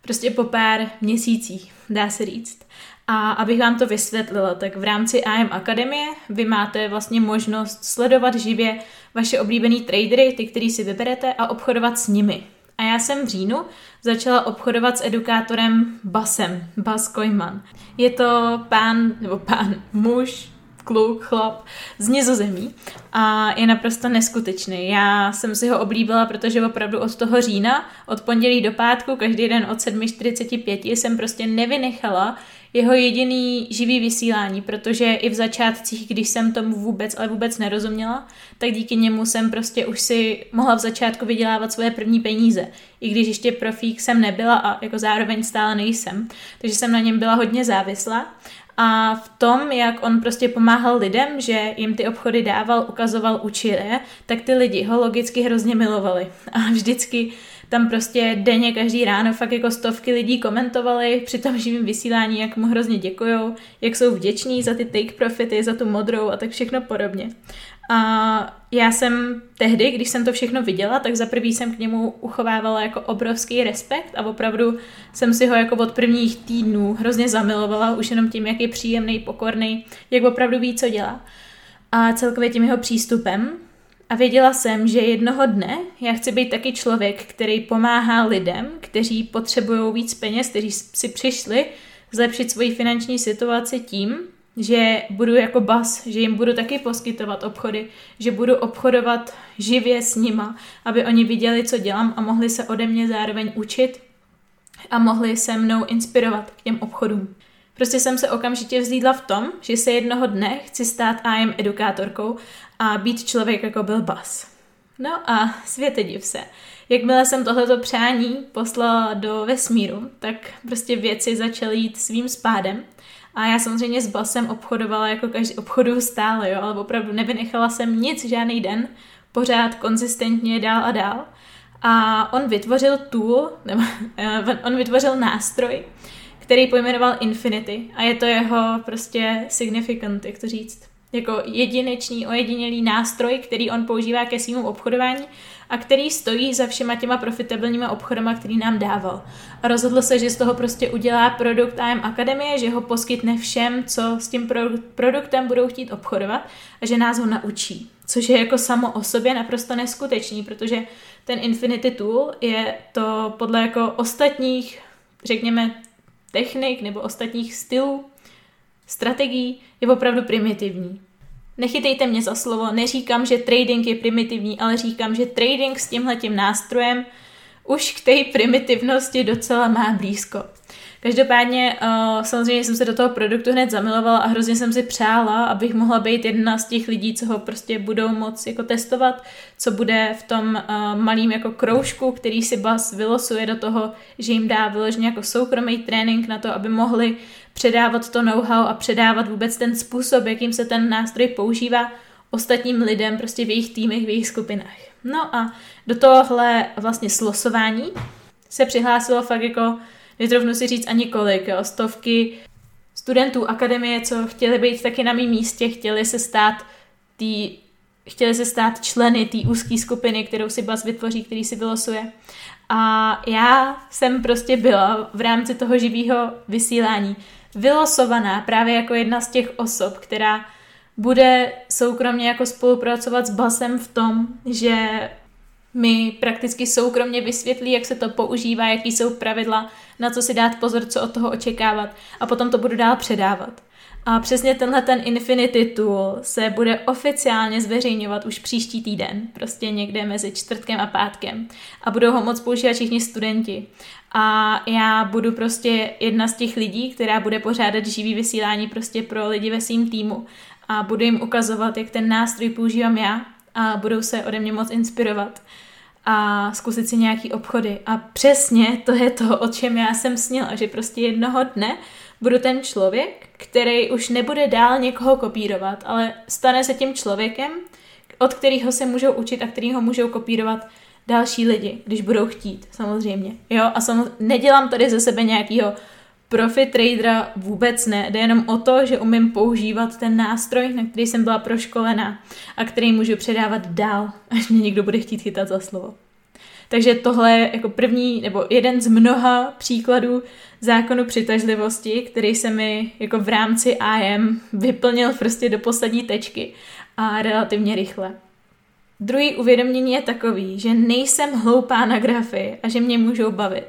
prostě po pár měsících, dá se říct. A abych vám to vysvětlila, tak v rámci AM Akademie vy máte vlastně možnost sledovat živě vaše oblíbený tradery, ty, který si vyberete, a obchodovat s nimi. A já jsem v říjnu začala obchodovat s edukátorem Basem, Bas Koyman. Je to pán, nebo pán, muž, kluk, chlap z Nizozemí a je naprosto neskutečný. Já jsem si ho oblíbila, protože opravdu od toho října, od pondělí do pátku, každý den od 7.45 jsem prostě nevynechala jeho jediný živý vysílání, protože i v začátcích, když jsem tomu vůbec, ale vůbec nerozuměla, tak díky němu jsem prostě už si mohla v začátku vydělávat svoje první peníze. I když ještě profík jsem nebyla a jako zároveň stále nejsem. Takže jsem na něm byla hodně závislá. A v tom, jak on prostě pomáhal lidem, že jim ty obchody dával, ukazoval, učil je, tak ty lidi ho logicky hrozně milovali. A vždycky tam prostě denně každý ráno fakt jako stovky lidí komentovali při tom živém vysílání, jak mu hrozně děkujou, jak jsou vděční za ty take profity, za tu modrou a tak všechno podobně. A já jsem tehdy, když jsem to všechno viděla, tak za prvý jsem k němu uchovávala jako obrovský respekt a opravdu jsem si ho jako od prvních týdnů hrozně zamilovala, už jenom tím, jak je příjemný, pokorný, jak opravdu ví, co dělá. A celkově tím jeho přístupem. A věděla jsem, že jednoho dne já chci být taky člověk, který pomáhá lidem, kteří potřebují víc peněz, kteří si přišli zlepšit svoji finanční situaci tím, že budu jako bas, že jim budu taky poskytovat obchody, že budu obchodovat živě s nima, aby oni viděli, co dělám a mohli se ode mě zároveň učit a mohli se mnou inspirovat k těm obchodům. Prostě jsem se okamžitě vzlídla v tom, že se jednoho dne chci stát IM edukátorkou a být člověk, jako byl bas. No a světe div se. Jakmile jsem tohleto přání poslala do vesmíru, tak prostě věci začaly jít svým spádem a já samozřejmě s basem obchodovala jako každý obchodu stále, jo, ale opravdu nevynechala jsem nic žádný den, pořád konzistentně dál a dál. A on vytvořil tool, nebo eh, on vytvořil nástroj, který pojmenoval Infinity. A je to jeho prostě significant, jak to říct, jako jedinečný, ojedinělý nástroj, který on používá ke svému obchodování a který stojí za všema těma profitabilníma obchodama, který nám dával. A rozhodl se, že z toho prostě udělá produkt AM Akademie, že ho poskytne všem, co s tím pro- produktem budou chtít obchodovat a že nás ho naučí. Což je jako samo o sobě naprosto neskutečný, protože ten Infinity Tool je to podle jako ostatních, řekněme, technik nebo ostatních stylů, strategií, je opravdu primitivní. Nechytejte mě za slovo, neříkám, že trading je primitivní, ale říkám, že trading s tímhletím nástrojem už k té primitivnosti docela má blízko. Každopádně uh, samozřejmě jsem se do toho produktu hned zamilovala a hrozně jsem si přála, abych mohla být jedna z těch lidí, co ho prostě budou moc jako testovat, co bude v tom uh, malým jako kroužku, který si Bas vylosuje do toho, že jim dá vyloženě jako soukromý trénink na to, aby mohli předávat to know-how a předávat vůbec ten způsob, jakým se ten nástroj používá ostatním lidem prostě v jejich týmech, v jejich skupinách. No a do tohohle vlastně slosování se přihlásilo fakt jako, netrofnu si říct ani kolik, jo, stovky studentů akademie, co chtěli být taky na mém místě, chtěli se stát tý, chtěli se stát členy té úzké skupiny, kterou si Bas vytvoří, který si vylosuje. A já jsem prostě byla v rámci toho živého vysílání vylosovaná právě jako jedna z těch osob, která bude soukromně jako spolupracovat s Basem v tom, že mi prakticky soukromně vysvětlí, jak se to používá, jaký jsou pravidla, na co si dát pozor, co od toho očekávat a potom to budu dál předávat. A přesně tenhle ten Infinity Tool se bude oficiálně zveřejňovat už příští týden, prostě někde mezi čtvrtkem a pátkem. A budou ho moc používat všichni studenti. A já budu prostě jedna z těch lidí, která bude pořádat živý vysílání prostě pro lidi ve svým týmu. A budu jim ukazovat, jak ten nástroj používám já a budou se ode mě moc inspirovat a zkusit si nějaký obchody. A přesně to je to, o čem já jsem snila, že prostě jednoho dne budu ten člověk, který už nebude dál někoho kopírovat, ale stane se tím člověkem, od kterého se můžou učit a kterýho můžou kopírovat další lidi, když budou chtít, samozřejmě. Jo, a sam, nedělám tady ze sebe nějakýho profi tradera vůbec ne. Jde jenom o to, že umím používat ten nástroj, na který jsem byla proškolená a který můžu předávat dál, až mě někdo bude chtít chytat za slovo. Takže tohle je jako první nebo jeden z mnoha příkladů zákonu přitažlivosti, který se mi jako v rámci IM vyplnil prostě do poslední tečky a relativně rychle. Druhý uvědomění je takový, že nejsem hloupá na grafy a že mě můžou bavit.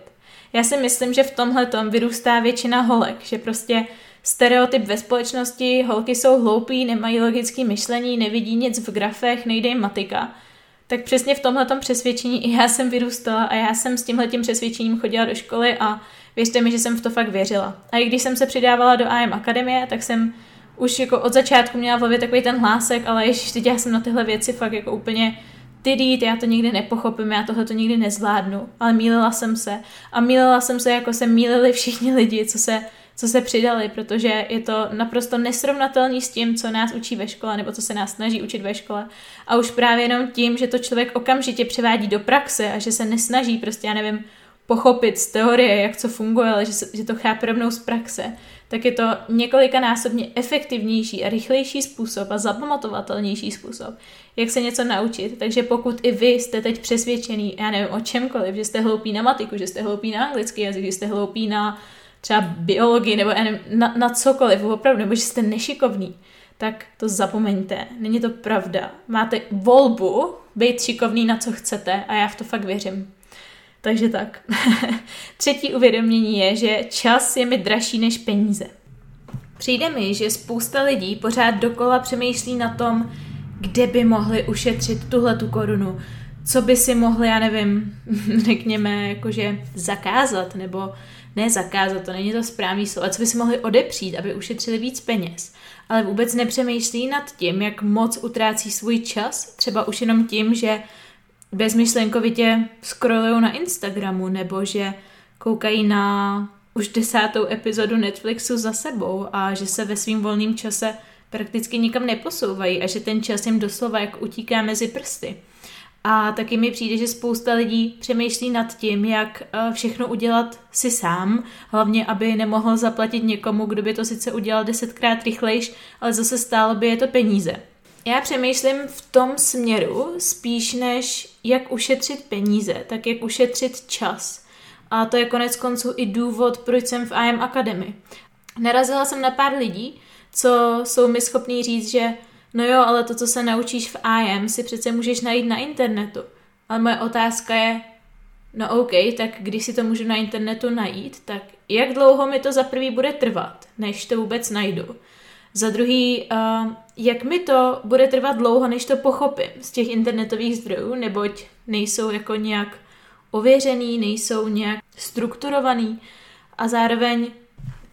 Já si myslím, že v tomhle tom vyrůstá většina holek, že prostě stereotyp ve společnosti, holky jsou hloupí, nemají logické myšlení, nevidí nic v grafech, nejde jim matika – tak přesně v tomhle přesvědčení i já jsem vyrůstala a já jsem s tímhle přesvědčením chodila do školy a věřte mi, že jsem v to fakt věřila. A i když jsem se přidávala do AM Akademie, tak jsem už jako od začátku měla v hlavě takový ten hlásek, ale ještě teď já jsem na tyhle věci fakt jako úplně ty dít, já to nikdy nepochopím, já tohle to nikdy nezvládnu, ale mílila jsem se. A mílila jsem se, jako se mílili všichni lidi, co se co se přidali, protože je to naprosto nesrovnatelný s tím, co nás učí ve škole, nebo co se nás snaží učit ve škole. A už právě jenom tím, že to člověk okamžitě převádí do praxe a že se nesnaží prostě, já nevím, pochopit z teorie, jak co funguje, ale že, že to chápe rovnou z praxe, tak je to několikanásobně efektivnější a rychlejší způsob a zapamatovatelnější způsob, jak se něco naučit. Takže pokud i vy jste teď přesvědčený, já nevím, o čemkoliv, že jste hloupí na matiku, že jste hloupí na anglický jazyk, že jste hloupí na třeba biologii nebo nevím, na, na cokoliv, opravdu, nebo že jste nešikovný, tak to zapomeňte. Není to pravda. Máte volbu být šikovný na co chcete a já v to fakt věřím. Takže tak. Třetí uvědomění je, že čas je mi dražší než peníze. Přijde mi, že spousta lidí pořád dokola přemýšlí na tom, kde by mohli ušetřit tuhle tu korunu, co by si mohli, já nevím, řekněme, jakože zakázat, nebo ne zakázat, to není to správný slovo, co by si mohli odepřít, aby ušetřili víc peněz, ale vůbec nepřemýšlí nad tím, jak moc utrácí svůj čas, třeba už jenom tím, že bezmyšlenkovitě scrollují na Instagramu, nebo že koukají na už desátou epizodu Netflixu za sebou a že se ve svým volném čase prakticky nikam neposouvají a že ten čas jim doslova jak utíká mezi prsty. A taky mi přijde, že spousta lidí přemýšlí nad tím, jak eh, všechno udělat si sám, hlavně aby nemohl zaplatit někomu, kdo by to sice udělal desetkrát rychlejš, ale zase stálo by je to peníze. Já přemýšlím v tom směru spíš než jak ušetřit peníze, tak jak ušetřit čas. A to je konec konců i důvod, proč jsem v IM Academy. Narazila jsem na pár lidí, co jsou mi schopní říct, že no jo, ale to, co se naučíš v IM, si přece můžeš najít na internetu. Ale moje otázka je, no OK, tak když si to můžu na internetu najít, tak jak dlouho mi to za prvý bude trvat, než to vůbec najdu? Za druhý, uh, jak mi to bude trvat dlouho, než to pochopím z těch internetových zdrojů, neboť nejsou jako nějak ověřený, nejsou nějak strukturovaný a zároveň,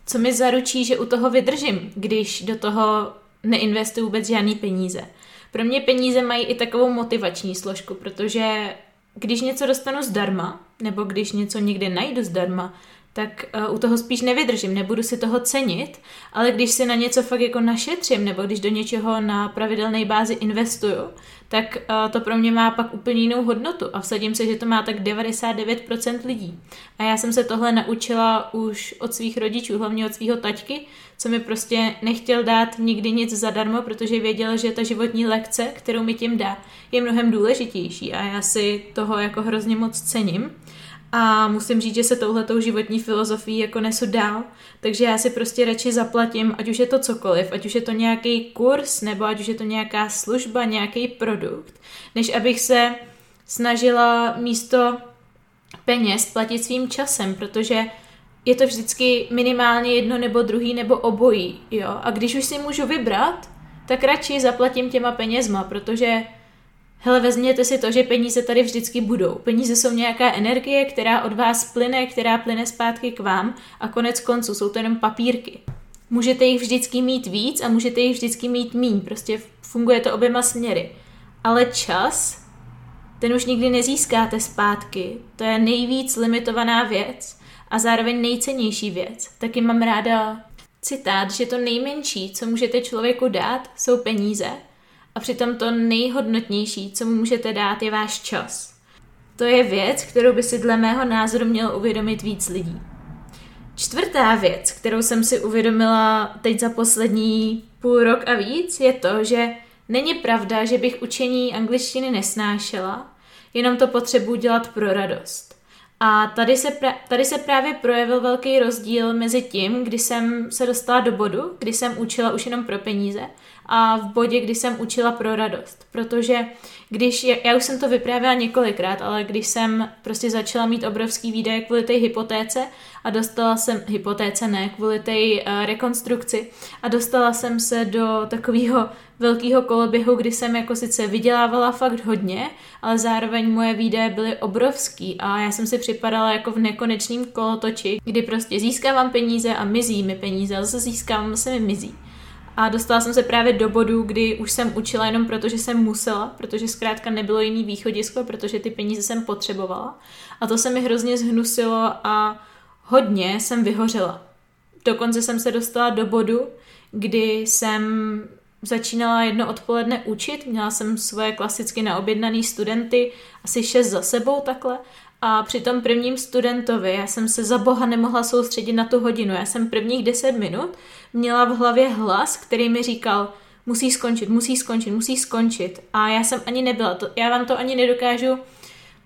co mi zaručí, že u toho vydržím, když do toho neinvestuju vůbec žádný peníze. Pro mě peníze mají i takovou motivační složku, protože když něco dostanu zdarma, nebo když něco někde najdu zdarma, tak uh, u toho spíš nevydržím, nebudu si toho cenit, ale když si na něco fakt jako našetřím, nebo když do něčeho na pravidelné bázi investuju, tak uh, to pro mě má pak úplně jinou hodnotu a vsadím se, že to má tak 99% lidí. A já jsem se tohle naučila už od svých rodičů, hlavně od svého taťky, co mi prostě nechtěl dát nikdy nic zadarmo, protože věděl, že ta životní lekce, kterou mi tím dá, je mnohem důležitější a já si toho jako hrozně moc cením. A musím říct, že se touhletou životní filozofií jako nesu dál, takže já si prostě radši zaplatím, ať už je to cokoliv, ať už je to nějaký kurz, nebo ať už je to nějaká služba, nějaký produkt, než abych se snažila místo peněz platit svým časem, protože je to vždycky minimálně jedno nebo druhý nebo obojí, jo. A když už si můžu vybrat, tak radši zaplatím těma penězma, protože hele, vezměte si to, že peníze tady vždycky budou. Peníze jsou nějaká energie, která od vás plyne, která plyne zpátky k vám a konec konců jsou to jenom papírky. Můžete jich vždycky mít víc a můžete jich vždycky mít míň, prostě funguje to oběma směry. Ale čas, ten už nikdy nezískáte zpátky. To je nejvíc limitovaná věc a zároveň nejcennější věc. Taky mám ráda citát, že to nejmenší, co můžete člověku dát, jsou peníze a přitom to nejhodnotnější, co mu můžete dát, je váš čas. To je věc, kterou by si dle mého názoru mělo uvědomit víc lidí. Čtvrtá věc, kterou jsem si uvědomila teď za poslední půl rok a víc, je to, že není pravda, že bych učení angličtiny nesnášela, jenom to potřebuji dělat pro radost. A tady se, pra- tady se právě projevil velký rozdíl mezi tím, kdy jsem se dostala do bodu, kdy jsem učila už jenom pro peníze a v bodě, kdy jsem učila pro radost. Protože když, já už jsem to vyprávěla několikrát, ale když jsem prostě začala mít obrovský výdaje kvůli té hypotéce a dostala jsem, hypotéce ne, kvůli té uh, rekonstrukci a dostala jsem se do takového velkého koloběhu, kdy jsem jako sice vydělávala fakt hodně, ale zároveň moje výdaje byly obrovský a já jsem si připadala jako v nekonečném kolotoči, kdy prostě získávám peníze a mizí mi peníze a zase získávám se mi mizí. A dostala jsem se právě do bodu, kdy už jsem učila jenom proto, že jsem musela, protože zkrátka nebylo jiný východisko, protože ty peníze jsem potřebovala. A to se mi hrozně zhnusilo a hodně jsem vyhořela. Dokonce jsem se dostala do bodu, kdy jsem začínala jedno odpoledne učit, měla jsem svoje klasicky naobjednaný studenty, asi šest za sebou takhle a při tom prvním studentovi já jsem se za boha nemohla soustředit na tu hodinu. Já jsem prvních deset minut měla v hlavě hlas, který mi říkal, musí skončit, musí skončit, musí skončit. A já jsem ani nebyla, to, já vám to ani nedokážu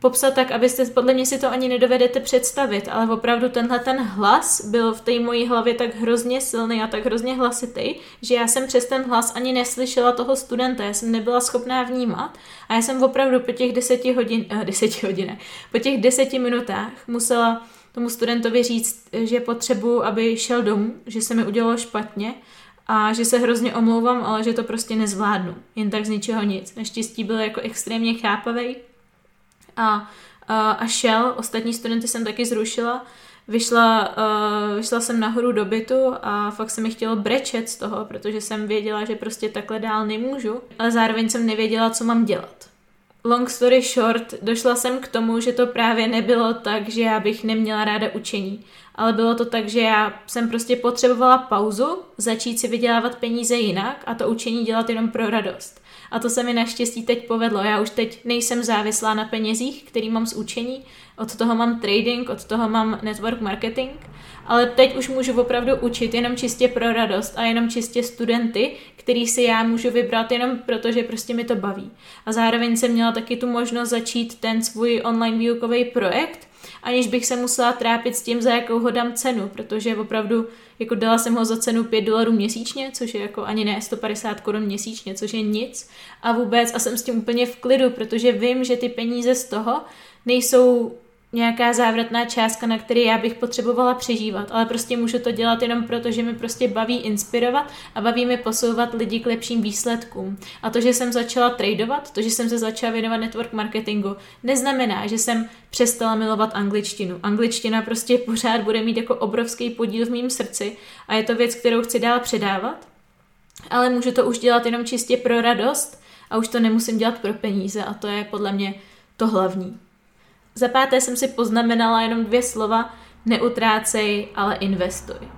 popsat tak, abyste, podle mě si to ani nedovedete představit, ale opravdu tenhle ten hlas byl v té mojí hlavě tak hrozně silný a tak hrozně hlasitý, že já jsem přes ten hlas ani neslyšela toho studenta, já jsem nebyla schopná vnímat a já jsem opravdu po těch deseti hodin, eh, deseti hodinách, po těch deseti minutách musela tomu studentovi říct, že potřebuji, aby šel domů, že se mi udělalo špatně a že se hrozně omlouvám, ale že to prostě nezvládnu. Jen tak z ničeho nic. Naštěstí byl jako extrémně chápavý a, a, a šel. Ostatní studenty jsem taky zrušila. Vyšla, uh, vyšla jsem nahoru do bytu a fakt se mi chtělo brečet z toho, protože jsem věděla, že prostě takhle dál nemůžu, ale zároveň jsem nevěděla, co mám dělat. Long story short, došla jsem k tomu, že to právě nebylo tak, že já bych neměla ráda učení, ale bylo to tak, že já jsem prostě potřebovala pauzu, začít si vydělávat peníze jinak a to učení dělat jenom pro radost. A to se mi naštěstí teď povedlo. Já už teď nejsem závislá na penězích, který mám z učení, od toho mám trading, od toho mám network marketing, ale teď už můžu opravdu učit jenom čistě pro radost a jenom čistě studenty, který si já můžu vybrat jenom proto, že prostě mi to baví. A zároveň jsem měla taky tu možnost začít ten svůj online výukový projekt, aniž bych se musela trápit s tím, za jakou ho dám cenu, protože opravdu jako dala jsem ho za cenu 5 dolarů měsíčně, což je jako ani ne 150 korun měsíčně, což je nic a vůbec a jsem s tím úplně v klidu, protože vím, že ty peníze z toho nejsou nějaká závratná částka, na který já bych potřebovala přežívat, ale prostě můžu to dělat jenom proto, že mi prostě baví inspirovat a baví mi posouvat lidi k lepším výsledkům. A to, že jsem začala tradovat, to, že jsem se začala věnovat network marketingu, neznamená, že jsem přestala milovat angličtinu. Angličtina prostě pořád bude mít jako obrovský podíl v mém srdci a je to věc, kterou chci dál předávat, ale můžu to už dělat jenom čistě pro radost a už to nemusím dělat pro peníze a to je podle mě to hlavní. Za páté jsem si poznamenala jenom dvě slova. neutrácej, ale investuj.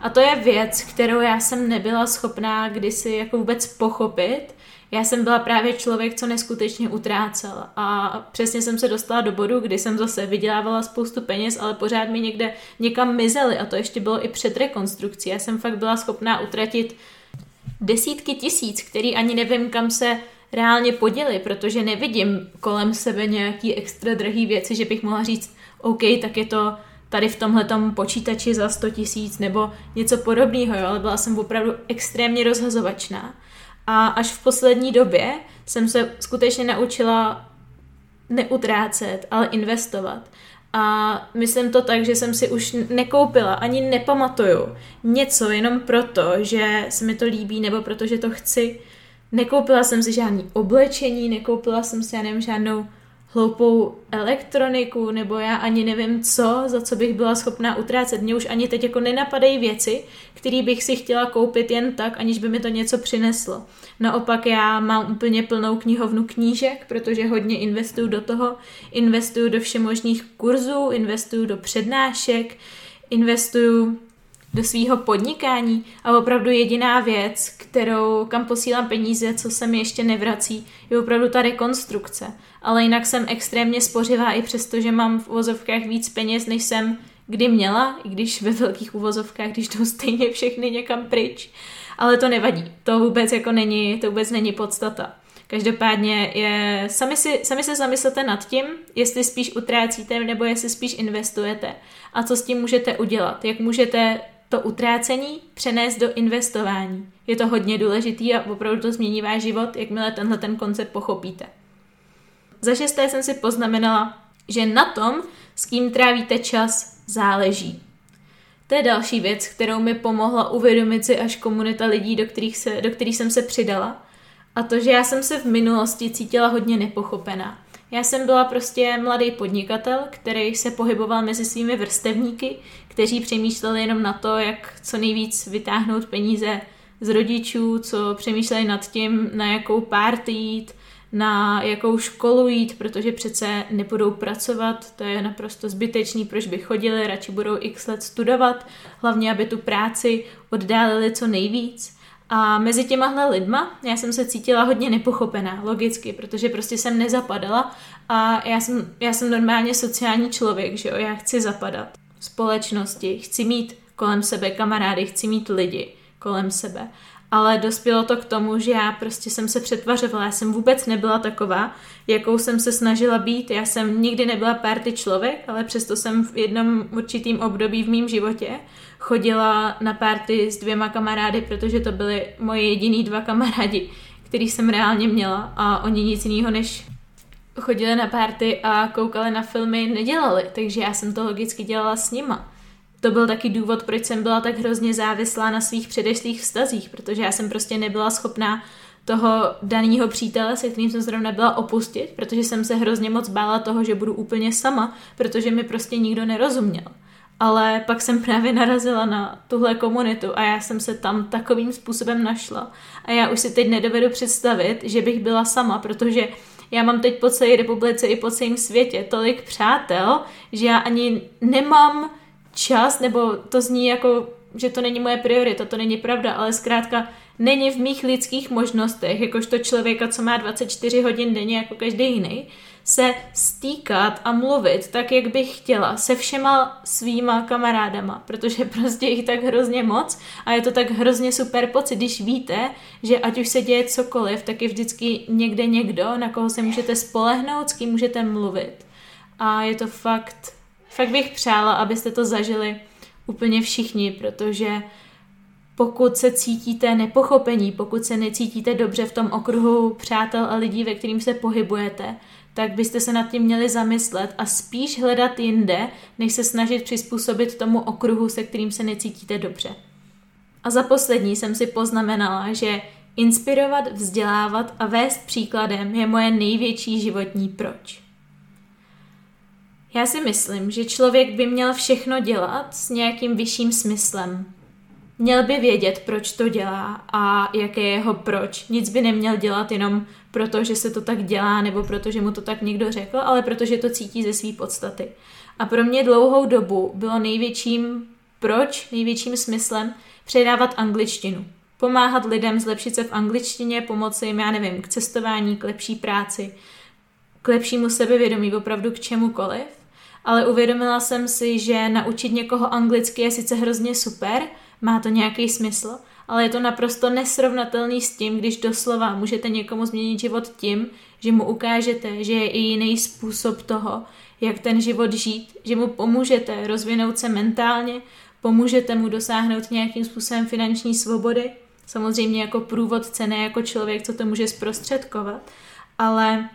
A to je věc, kterou já jsem nebyla schopná kdysi jako vůbec pochopit. Já jsem byla právě člověk, co neskutečně utrácel. A přesně jsem se dostala do bodu, kdy jsem zase vydělávala spoustu peněz, ale pořád mi někde někam mizely. A to ještě bylo i před rekonstrukcí. Já jsem fakt byla schopná utratit desítky tisíc, který ani nevím, kam se reálně poděli, protože nevidím kolem sebe nějaký extra drahý věci, že bych mohla říct, OK, tak je to tady v tomhle počítači za 100 tisíc nebo něco podobného, jo, ale byla jsem opravdu extrémně rozhazovačná. A až v poslední době jsem se skutečně naučila neutrácet, ale investovat. A myslím to tak, že jsem si už nekoupila, ani nepamatuju něco jenom proto, že se mi to líbí nebo protože to chci. Nekoupila jsem si žádný oblečení, nekoupila jsem si, já nevím, žádnou hloupou elektroniku, nebo já ani nevím co, za co bych byla schopná utrácet. Mně už ani teď jako nenapadají věci, které bych si chtěla koupit jen tak, aniž by mi to něco přineslo. Naopak já mám úplně plnou knihovnu knížek, protože hodně investuju do toho, investuju do všemožných kurzů, investuju do přednášek, investuju do svého podnikání a opravdu jediná věc, kterou kam posílám peníze, co se mi ještě nevrací, je opravdu ta rekonstrukce. Ale jinak jsem extrémně spořivá i přesto, že mám v uvozovkách víc peněz, než jsem kdy měla, i když ve velkých uvozovkách, když jdou stejně všechny někam pryč. Ale to nevadí, to vůbec jako není, to vůbec není podstata. Každopádně je, sami, si, sami se zamyslete nad tím, jestli spíš utrácíte nebo jestli spíš investujete a co s tím můžete udělat. Jak můžete to utrácení přenést do investování. Je to hodně důležitý a opravdu to změní váš život, jakmile tenhle ten koncept pochopíte. Za šesté jsem si poznamenala, že na tom, s kým trávíte čas, záleží. To je další věc, kterou mi pomohla uvědomit si až komunita lidí, do kterých, se, do kterých jsem se přidala. A to, že já jsem se v minulosti cítila hodně nepochopená. Já jsem byla prostě mladý podnikatel, který se pohyboval mezi svými vrstevníky, kteří přemýšleli jenom na to, jak co nejvíc vytáhnout peníze z rodičů, co přemýšleli nad tím, na jakou párty jít, na jakou školu jít, protože přece nebudou pracovat, to je naprosto zbytečný, proč by chodili, radši budou x let studovat, hlavně aby tu práci oddálili co nejvíc. A mezi těmahle lidma já jsem se cítila hodně nepochopená, logicky, protože prostě jsem nezapadala a já jsem, já jsem normálně sociální člověk, že jo, já chci zapadat společnosti, chci mít kolem sebe kamarády, chci mít lidi kolem sebe. Ale dospělo to k tomu, že já prostě jsem se přetvařovala, já jsem vůbec nebyla taková, jakou jsem se snažila být. Já jsem nikdy nebyla party člověk, ale přesto jsem v jednom určitým období v mém životě chodila na párty s dvěma kamarády, protože to byly moje jediný dva kamarádi, který jsem reálně měla a oni nic jiného než chodili na párty a koukali na filmy nedělali, takže já jsem to logicky dělala s nima. To byl taky důvod, proč jsem byla tak hrozně závislá na svých předešlých vztazích, protože já jsem prostě nebyla schopná toho daného přítele, se kterým jsem zrovna byla opustit, protože jsem se hrozně moc bála toho, že budu úplně sama, protože mi prostě nikdo nerozuměl ale pak jsem právě narazila na tuhle komunitu a já jsem se tam takovým způsobem našla. A já už si teď nedovedu představit, že bych byla sama, protože já mám teď po celé republice i po celém světě tolik přátel, že já ani nemám čas, nebo to zní jako, že to není moje priorita, to není pravda, ale zkrátka není v mých lidských možnostech, jakožto člověka, co má 24 hodin denně jako každý jiný, se stýkat a mluvit tak, jak bych chtěla se všema svýma kamarádama, protože prostě jich tak hrozně moc a je to tak hrozně super pocit, když víte, že ať už se děje cokoliv, tak je vždycky někde někdo, na koho se můžete spolehnout, s kým můžete mluvit. A je to fakt, fakt bych přála, abyste to zažili úplně všichni, protože pokud se cítíte nepochopení, pokud se necítíte dobře v tom okruhu přátel a lidí, ve kterým se pohybujete, tak byste se nad tím měli zamyslet a spíš hledat jinde, než se snažit přizpůsobit tomu okruhu, se kterým se necítíte dobře. A za poslední jsem si poznamenala, že inspirovat, vzdělávat a vést příkladem je moje největší životní proč. Já si myslím, že člověk by měl všechno dělat s nějakým vyšším smyslem, Měl by vědět, proč to dělá a jaké je jeho proč. Nic by neměl dělat jenom proto, že se to tak dělá nebo proto, že mu to tak někdo řekl, ale protože to cítí ze své podstaty. A pro mě dlouhou dobu bylo největším proč, největším smyslem předávat angličtinu. Pomáhat lidem zlepšit se v angličtině, pomoci jim, já nevím, k cestování, k lepší práci, k lepšímu sebevědomí, opravdu k čemukoliv. Ale uvědomila jsem si, že naučit někoho anglicky je sice hrozně super, má to nějaký smysl, ale je to naprosto nesrovnatelný s tím, když doslova můžete někomu změnit život tím, že mu ukážete, že je i jiný způsob toho, jak ten život žít, že mu pomůžete rozvinout se mentálně, pomůžete mu dosáhnout nějakým způsobem finanční svobody, samozřejmě jako průvodce, ne jako člověk, co to může zprostředkovat, ale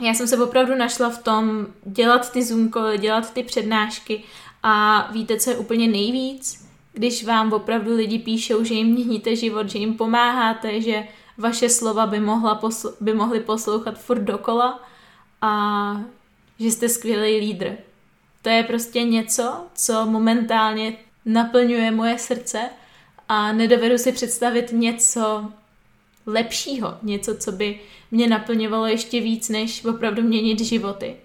já jsem se opravdu našla v tom dělat ty Zoom dělat ty přednášky a víte, co je úplně nejvíc? Když vám opravdu lidi píšou, že jim měníte život, že jim pomáháte, že vaše slova by, mohla posl- by mohly poslouchat furt dokola a že jste skvělý lídr. To je prostě něco, co momentálně naplňuje moje srdce a nedovedu si představit něco lepšího, něco, co by mě naplňovalo ještě víc, než opravdu měnit životy.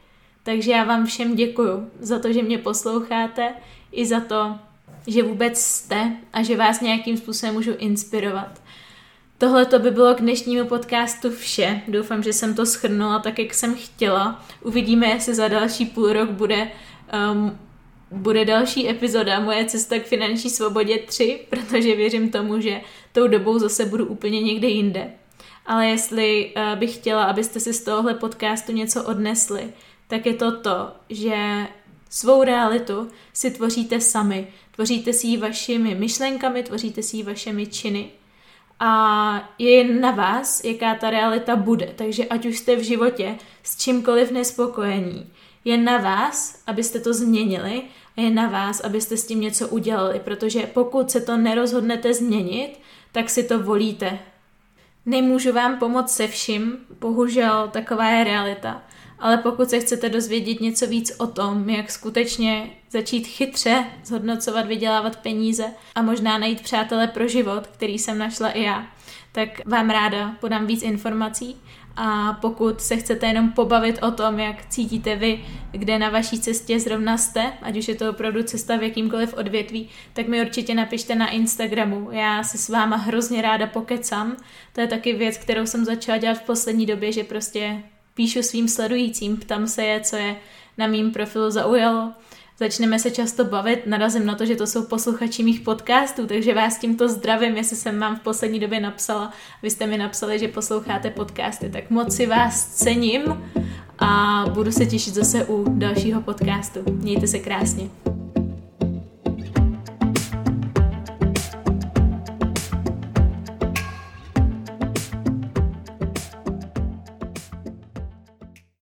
Takže já vám všem děkuju za to, že mě posloucháte, i za to, že vůbec jste a že vás nějakým způsobem můžu inspirovat. Tohle to by bylo k dnešnímu podcastu vše. Doufám, že jsem to schrnula tak, jak jsem chtěla. Uvidíme, jestli za další půl rok bude um, bude další epizoda Moje cesta k finanční svobodě 3, protože věřím tomu, že tou dobou zase budu úplně někde jinde. Ale jestli uh, bych chtěla, abyste si z tohohle podcastu něco odnesli, tak je to to, že svou realitu si tvoříte sami. Tvoříte si ji vašimi myšlenkami, tvoříte si ji vašimi činy. A je jen na vás, jaká ta realita bude. Takže ať už jste v životě s čímkoliv nespokojení, je na vás, abyste to změnili a je na vás, abyste s tím něco udělali, protože pokud se to nerozhodnete změnit, tak si to volíte. Nemůžu vám pomoct se vším, bohužel taková je realita. Ale pokud se chcete dozvědět něco víc o tom, jak skutečně začít chytře zhodnocovat, vydělávat peníze a možná najít přátele pro život, který jsem našla i já, tak vám ráda podám víc informací a pokud se chcete jenom pobavit o tom, jak cítíte vy, kde na vaší cestě zrovna jste, ať už je to opravdu cesta v jakýmkoliv odvětví, tak mi určitě napište na Instagramu. Já se s váma hrozně ráda pokecám. To je taky věc, kterou jsem začala dělat v poslední době, že prostě píšu svým sledujícím, ptám se je, co je na mým profilu zaujalo začneme se často bavit, narazím na to, že to jsou posluchači mých podcastů, takže vás tímto zdravím, jestli jsem vám v poslední době napsala, vy jste mi napsali, že posloucháte podcasty, tak moc si vás cením a budu se těšit zase u dalšího podcastu. Mějte se krásně.